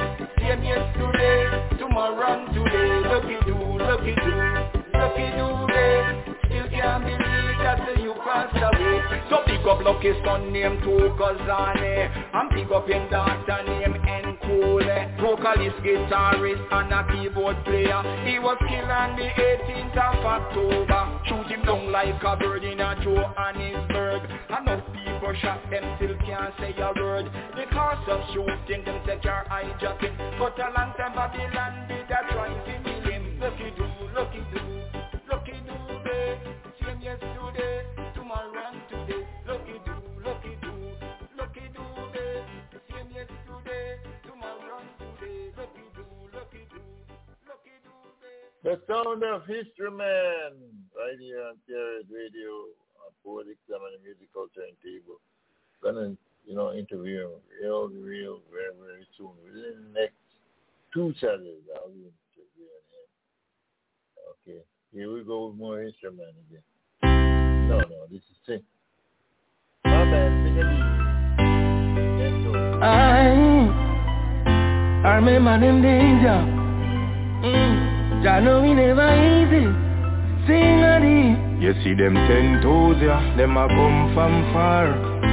S13: Same yesterday, tomorrow and today. Do, lucky do, do day. Still can't believe So pick up lucky son name Thokozani, and pick up your daughter name Nkulee. Vocalist, guitarist, and a keyboard player. He was killed on the 18th of October. Shoot him down like a bird in a Johannesburg. Enough people shot them still can't say a word. Because of shooting them take your hijacking. But a long time Babylon did a try to kill him. Lucky do, lucky do, lucky do day. Same yesterday, tomorrow
S1: The sound of History Man, right here on CRS Radio, on Poetic the Musical Turntable. Gonna, you know, interview him real, real, very, very soon. Within the next two Saturdays, I'll be interviewing him. Okay, here we go with more History Man again. No, no, this is Sing. My bad, sing a lead.
S4: I, I danger. Mm. Jah know we never easy. Sing a deep.
S2: You see them ten toes, yeah, them a come from far.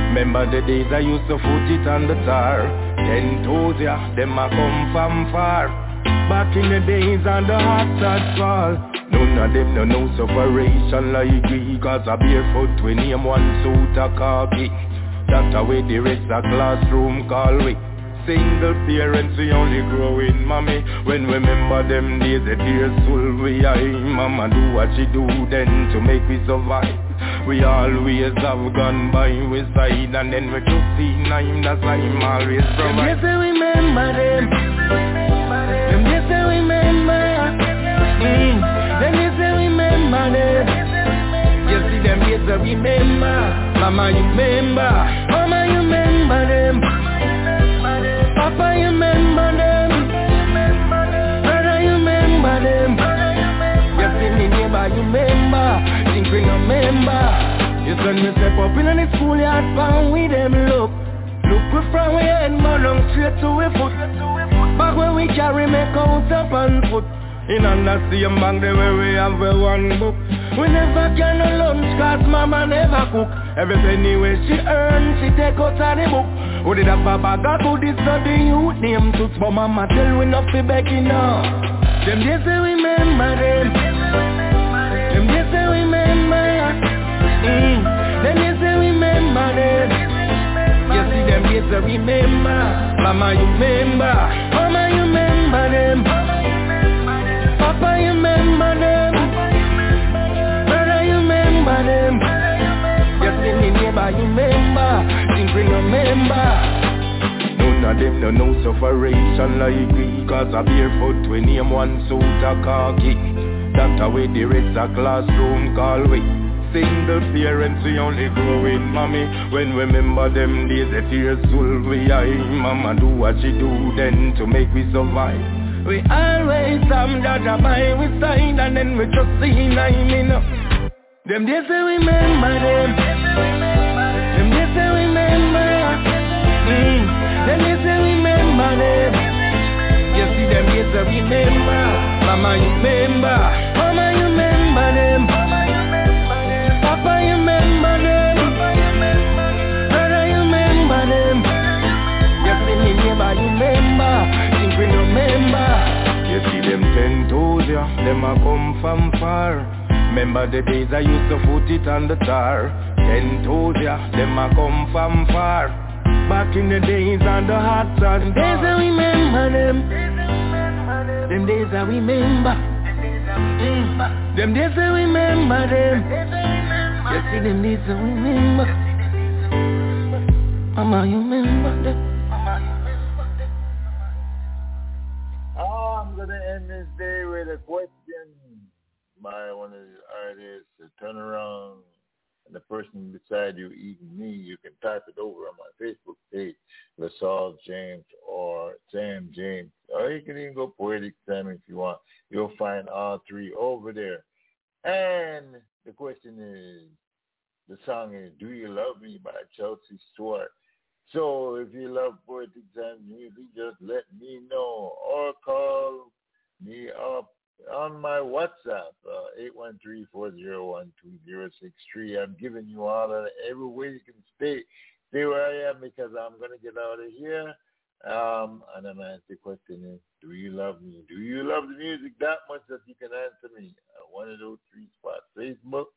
S2: Remember the days I used to foot it on the tar. Ten toes, yeah, them a come from far. Back in the days on the hot side fall. None of them no know separation like we Cause a barefoot we name one suit a khaki That's the way the rest of classroom call we
S12: Single parents, we only growing, mommy. When we remember them days, the tears full we are. Mama do what she do then to make we survive. We always have gone by we side and then we just see nine, that's why I'm always.
S6: Them days we remember them. We remember. Mm. Them days we remember them. You see them days we remember. Mama, you remember. Mama, you remember them. Remember. You send me step up in the schoolyard, found with them look. Look we from we head, man, long straight to we foot. Back when we carry make out up and foot. In on the same bank the way we have a one book We never get no lunch cause mama never cook Every penny where she earn, she take out of the book Who did a bag of goodies so the youth name toots But mama tell we not fi begging now Them days we remember them Them days we remember mm. Them days we remember them You see them days we remember. Mama you remember. Mama you remember them. Papa you remember them. Brother you remember them. See me neighbor, you remember. We remember.
S12: None of them no know sufferation like we Cause a barefoot we name one suit a khaki. That's how we the rest a classroom call we Single parents we only growing mommy When we remember them days the tears full we eye Mama do what she do then to make we survive
S6: We always have that by we side and then we just see nine minutes them days we remember them. Them days we remember. Mm. Them days we remember them. You see them days we remember. Mama remember
S12: ten them a come from far. Remember the days I used to put it on the tar. Ten toes, yeah, them a come from far. Back in the days on the hot sun.
S6: Them days I remember them. Them days I remember. Mm. Them days I remember them. You see them days I remember. Mama, you remember them
S1: by one of the artists turn around and the person beside you eating me, you can type it over on my Facebook page, LaSalle James or Sam James. Or you can even go Poetic Sam if you want. You'll find all three over there. And the question is, the song is Do You Love Me by Chelsea Stewart. So if you love Poetic Sam music, just let me know or call me up on my WhatsApp, uh, 813-401-2063. I'm giving you all of every way you can stay, stay where I am because I'm going to get out of here. Um, and I'm gonna ask the question is, do you love me? Do you love the music that much that you can answer me? Uh, one of those three spots. Facebook,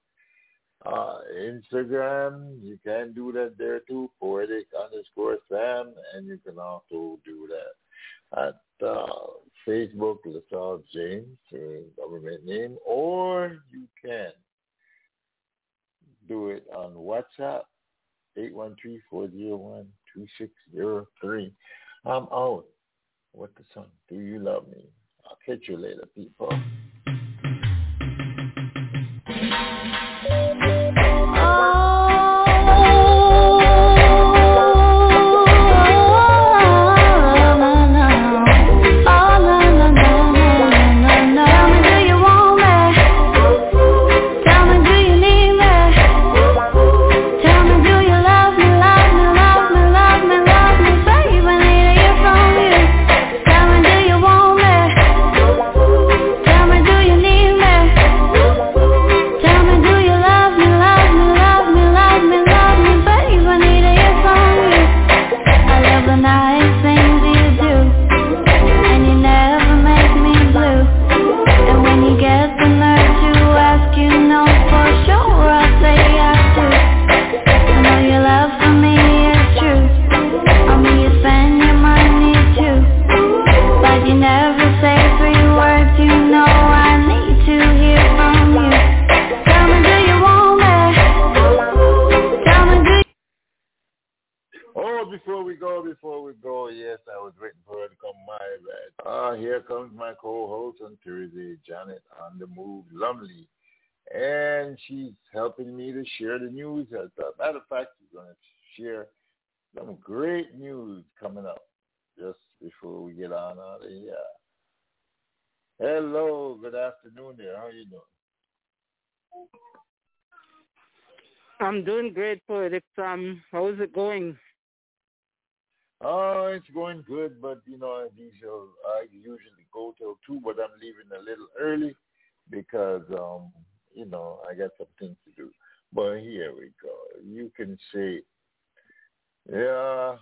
S1: uh, Instagram, you can do that there too, poetic underscore Sam, and you can also do that at uh, Facebook, LaSalle James, government name, or you can do it on WhatsApp, 813-401-2603. I'm out with the song, Do You Love Me? I'll catch you later, people. Ah, here comes my co-host on Thursday, Janet on the move, Lumley. And she's helping me to share the news. As a matter of fact, she's going to share some great news coming up just before we get on out of here. Hello, good afternoon there. How are you doing?
S14: I'm doing great, Poetic Sam. How's it going?
S1: Oh, it's going good, but you know, usual, I usually go till two, but I'm leaving a little early because um, you know, I got some things to do. But here we go. You can say, yeah,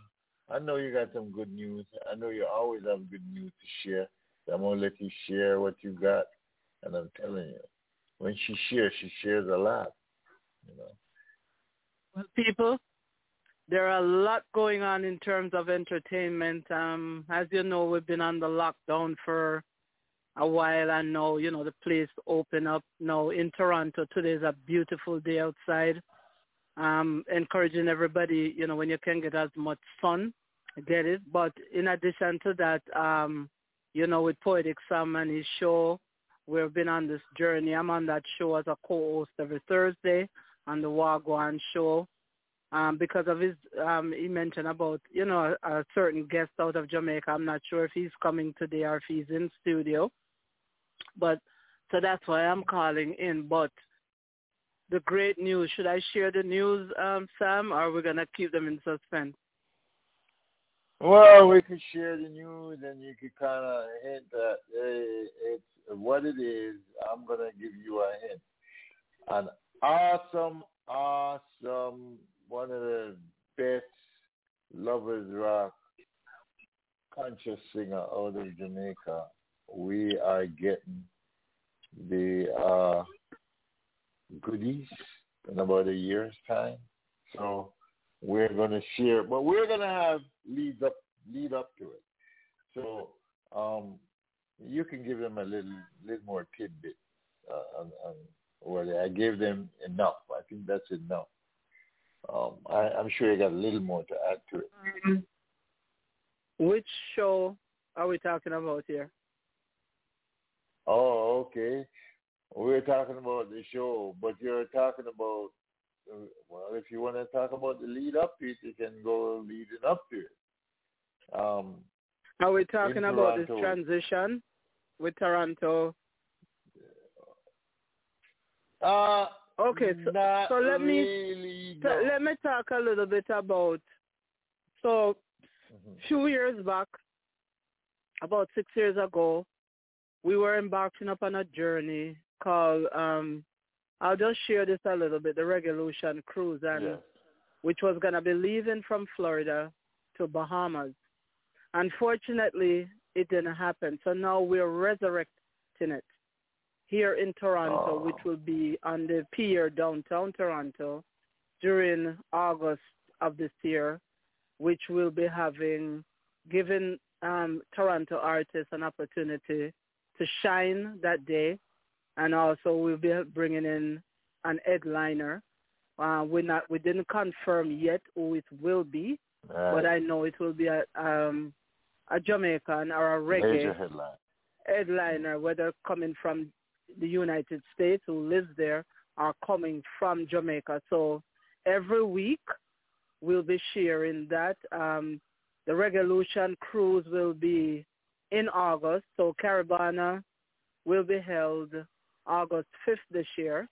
S1: I know you got some good news. I know you always have good news to share. So I'm gonna let you share what you got, and I'm telling you, when she shares, she shares a lot. You know.
S14: Well, people, there are a lot going on in terms of entertainment. Um, as you know, we've been on the lockdown for a while and now, you know, the place open up now in Toronto. Today is a beautiful day outside. Um, encouraging everybody, you know, when you can get as much sun, get it. But in addition to that, um, you know, with Poetic Sam and his show, we've been on this journey. I'm on that show as a co-host every Thursday on the Wagwan show um, because of his, um, he mentioned about, you know, a, a certain guest out of Jamaica. I'm not sure if he's coming today or if he's in studio. But, so that's why I'm calling in. But the great news, should I share the news, um, Sam, or are we going to keep them in suspense?
S1: Well, we could share the news and you could kind of hint that hey, it's what it is. I'm going to give you a hint. An awesome, awesome one of the best lovers rock conscious singer out of Jamaica. We are getting the uh, goodies in about a year's time. So we're going to share, but we're going to have leads up, lead up to it. So um, you can give them a little, little more tidbit. Uh, on, on what I gave them enough. I think that's enough. Um, I, I'm sure you got a little more to add to it.
S14: Mm-hmm. Which show are we talking about here?
S1: Oh, okay. We're talking about the show, but you're talking about, well, if you want to talk about the lead up to it, you can go leading up to it. Um,
S14: are we talking about this transition with Toronto?
S1: Uh,
S14: Okay, so, so let
S1: really,
S14: me
S1: no.
S14: let me talk a little bit about. So,
S1: mm-hmm.
S14: few years back, about six years ago, we were embarking upon a journey called. Um, I'll just share this a little bit. The Revolution Cruise, and
S1: yes.
S14: which was gonna be leaving from Florida to Bahamas. Unfortunately, it didn't happen. So now we're resurrecting it here in Toronto,
S1: oh.
S14: which will be on the pier downtown Toronto during August of this year, which will be having given um, Toronto artists an opportunity to shine that day, and also we'll be bringing in an headliner. Uh, we're not, we didn't confirm yet who it will be,
S1: right.
S14: but I know it will be a, um, a Jamaican or a reggae headliner, whether coming from the United States who lives there are coming from Jamaica. So every week we'll be sharing that. Um, the Revolution cruise will be in August. So Caribana will be held August 5th this year,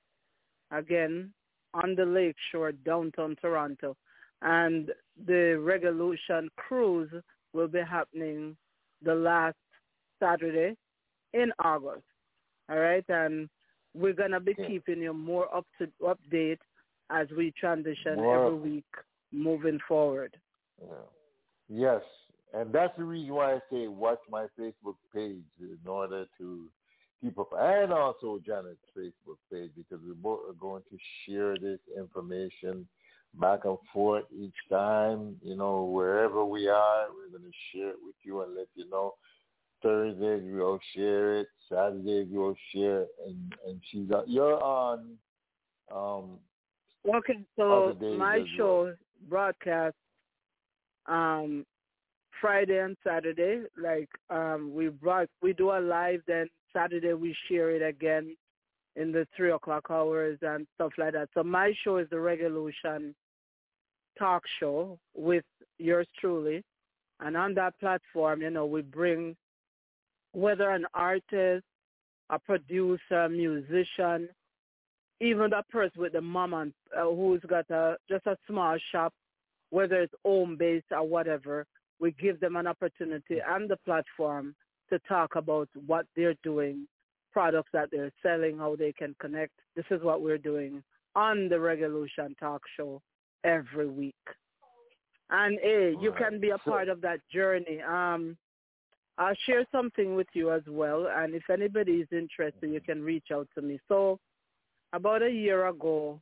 S14: again on the lakeshore downtown Toronto. And the Revolution cruise will be happening the last Saturday in August. All right, and we're gonna be keeping you more up to update as we transition
S1: more,
S14: every week moving forward.
S1: Yeah. Yes, and that's the reason why I say watch my Facebook page in order to keep up, and also Janet's Facebook page because we both are going to share this information back and forth each time. You know, wherever we are, we're going to share it with you and let you know Thursdays we'll share it. Saturdays we'll share it. And and she's uh, you're on. Um,
S14: okay, so
S1: my
S14: show well. broadcast um, Friday and Saturday. Like um, we brought, we do a live. Then Saturday we share it again in the three o'clock hours and stuff like that. So my show is the Revolution talk show with yours truly. And on that platform, you know, we bring whether an artist, a producer, musician, even the person with the mom and uh, who's got a just a small shop, whether it's home based or whatever, we give them an opportunity and the platform to talk about what they're doing, products that they're selling, how they can connect. This is what we're doing on the Revolution Talk Show every week. And hey, you can be a part of that journey. Um, I'll share something with you as well. And if anybody is interested, you can reach out to me. So about a year ago,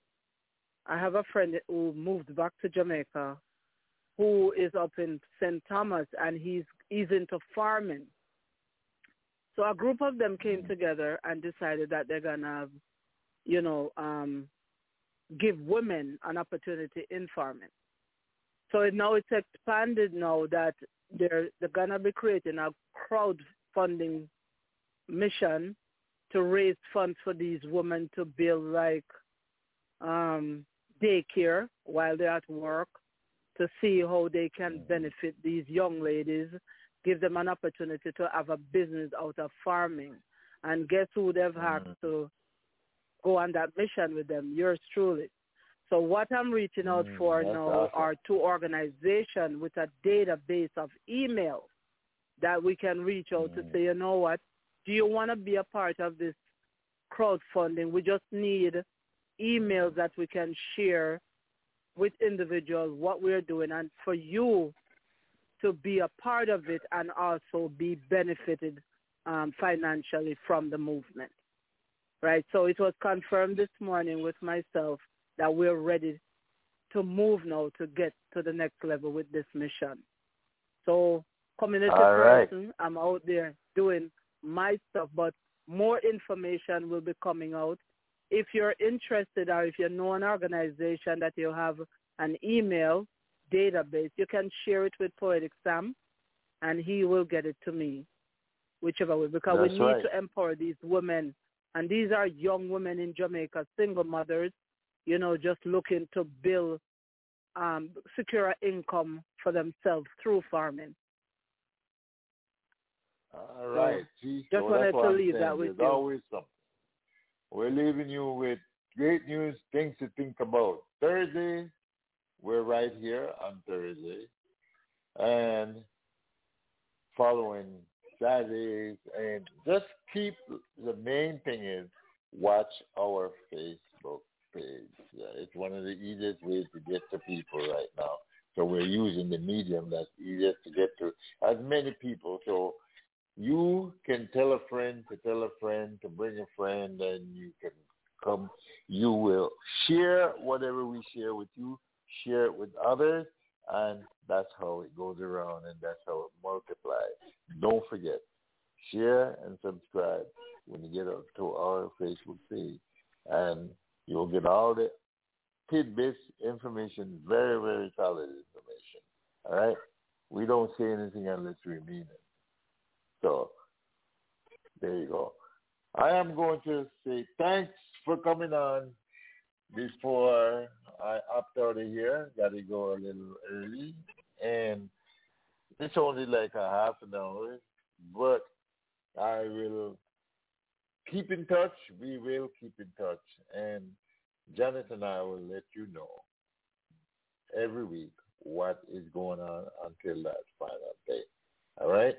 S14: I have a friend who moved back to Jamaica who is up in St. Thomas and he's he's into farming. So a group of them came together and decided that they're gonna, you know, um, give women an opportunity in farming. So now it's expanded now that they're they're gonna be creating a crowdfunding mission to raise funds for these women to build like um daycare while they're at work to see how they can benefit these young ladies, give them an opportunity to have a business out of farming. And guess who they've asked to go on that mission with them? Yours truly. So what I'm reaching out
S1: Mm,
S14: for now
S1: awesome.
S14: are two organizations with a database of emails that we can reach out to say, you know what, do you want to be a part of this crowdfunding? We just need emails that we can share with individuals what we're doing and for you to be a part of it and also be benefited um, financially from the movement. Right? So it was confirmed this morning with myself that we're ready to move now to get to the next level with this mission. So community
S1: All right.
S14: person, I'm out there doing my stuff, but more information will be coming out. If you're interested or if you know an organization that you have an email database, you can share it with Poetic Sam and he will get it to me, whichever way, because we need
S1: right.
S14: to empower these women. And these are young women in Jamaica, single mothers, you know, just looking to build, um, secure income for themselves through farming.
S1: All right. See,
S14: just
S1: so
S14: wanted to leave
S1: saying.
S14: that with
S1: There's
S14: you.
S1: always something. We're leaving you with great news, things to think about. Thursday, we're right here on Thursday. And following Saturdays. And just keep, the main thing is watch our Facebook page. Yeah, it's one of the easiest ways to get to people right now. So we're using the medium that's easiest to get to as many people. So you can tell a friend to tell a friend to bring a friend and you can come. You will share whatever we share with you, share it with others, and that's how it goes around and that's how it multiplies. Don't forget, share and subscribe when you get up to our Facebook page. And you'll get all the tidbits, information, very, very solid information. All right? We don't say anything unless we mean it. So there you go. I am going to say thanks for coming on before I opt out of here. Got to go a little early. And it's only like a half an hour, but I will keep in touch. We will keep in touch. And Janet and I will let you know every week what is going on until that final day. All right?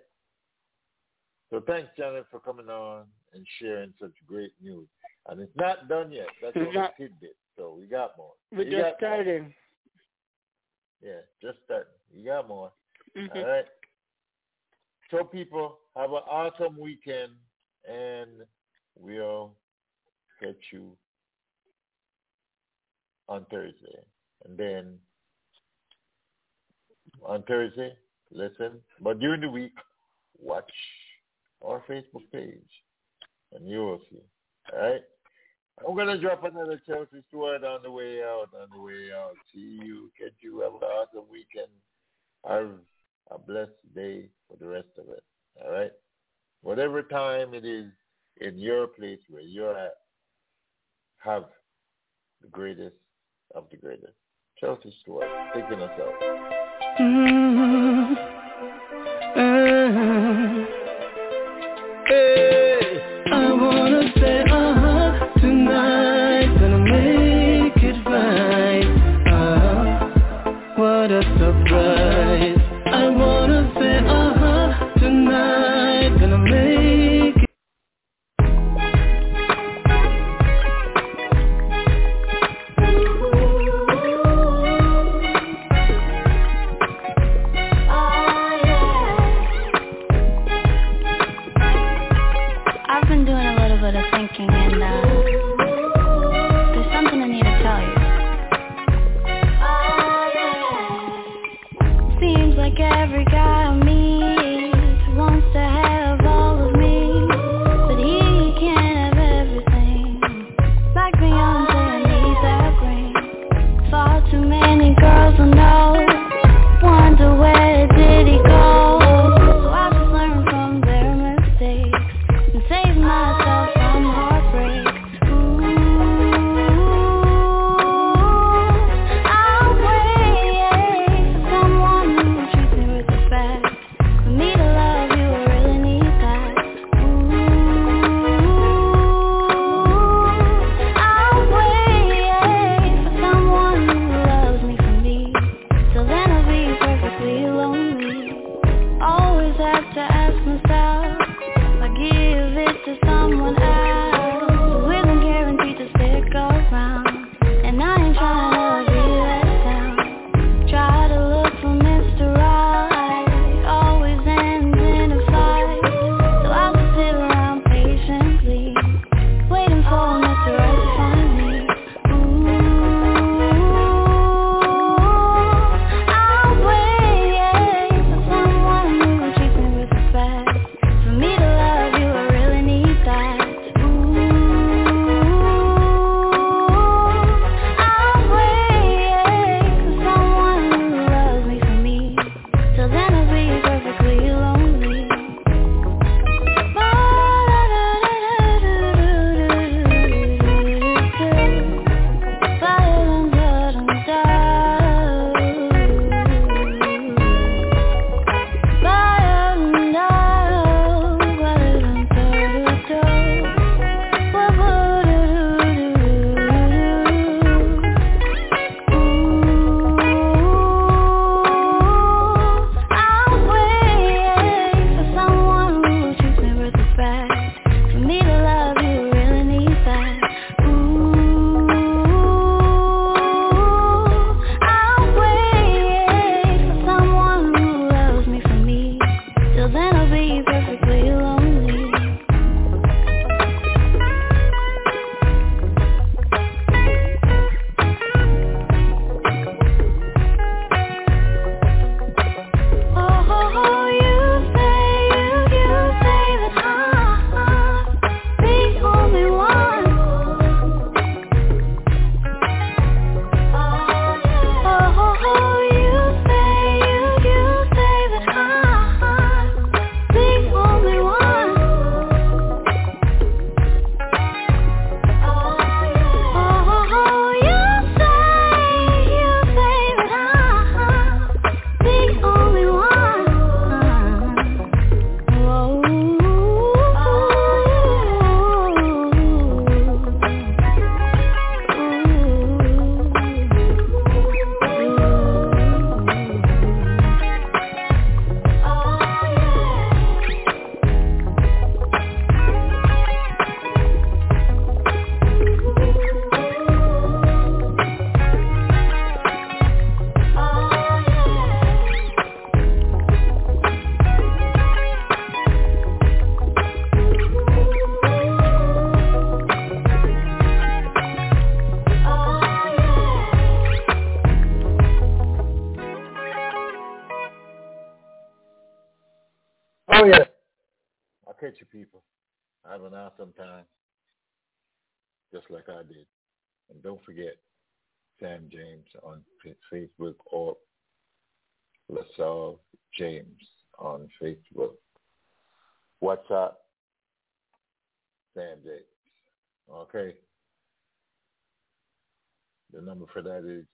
S1: So thanks, Janet, for coming on and sharing such great news. And it's not done yet. That's only
S14: not-
S1: tidbit. So we got more.
S14: We're
S1: We
S14: just
S1: got more.
S14: starting.
S1: Yeah, just starting. You got more.
S14: Mhm.
S1: All right. So people, have an awesome weekend, and will get you on Thursday. And then on Thursday, listen. But during the week, watch our Facebook page and you will see. All right? I'm going to drop another Chelsea Stewart on the way out, on the way out. See you. Catch you. Have an awesome weekend. Have
S8: a blessed day for the rest of it. All right? Whatever time it is in your place where you're at, have the greatest of the greatest. Chelsea Stewart, taking us out. Mm-hmm. on Facebook or
S1: LaSalle James on Facebook. What's up? Sam James. Okay. The number for that is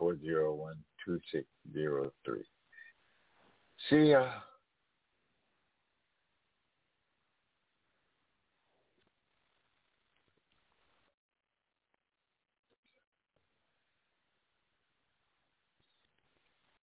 S1: 813-401-2603. See ya.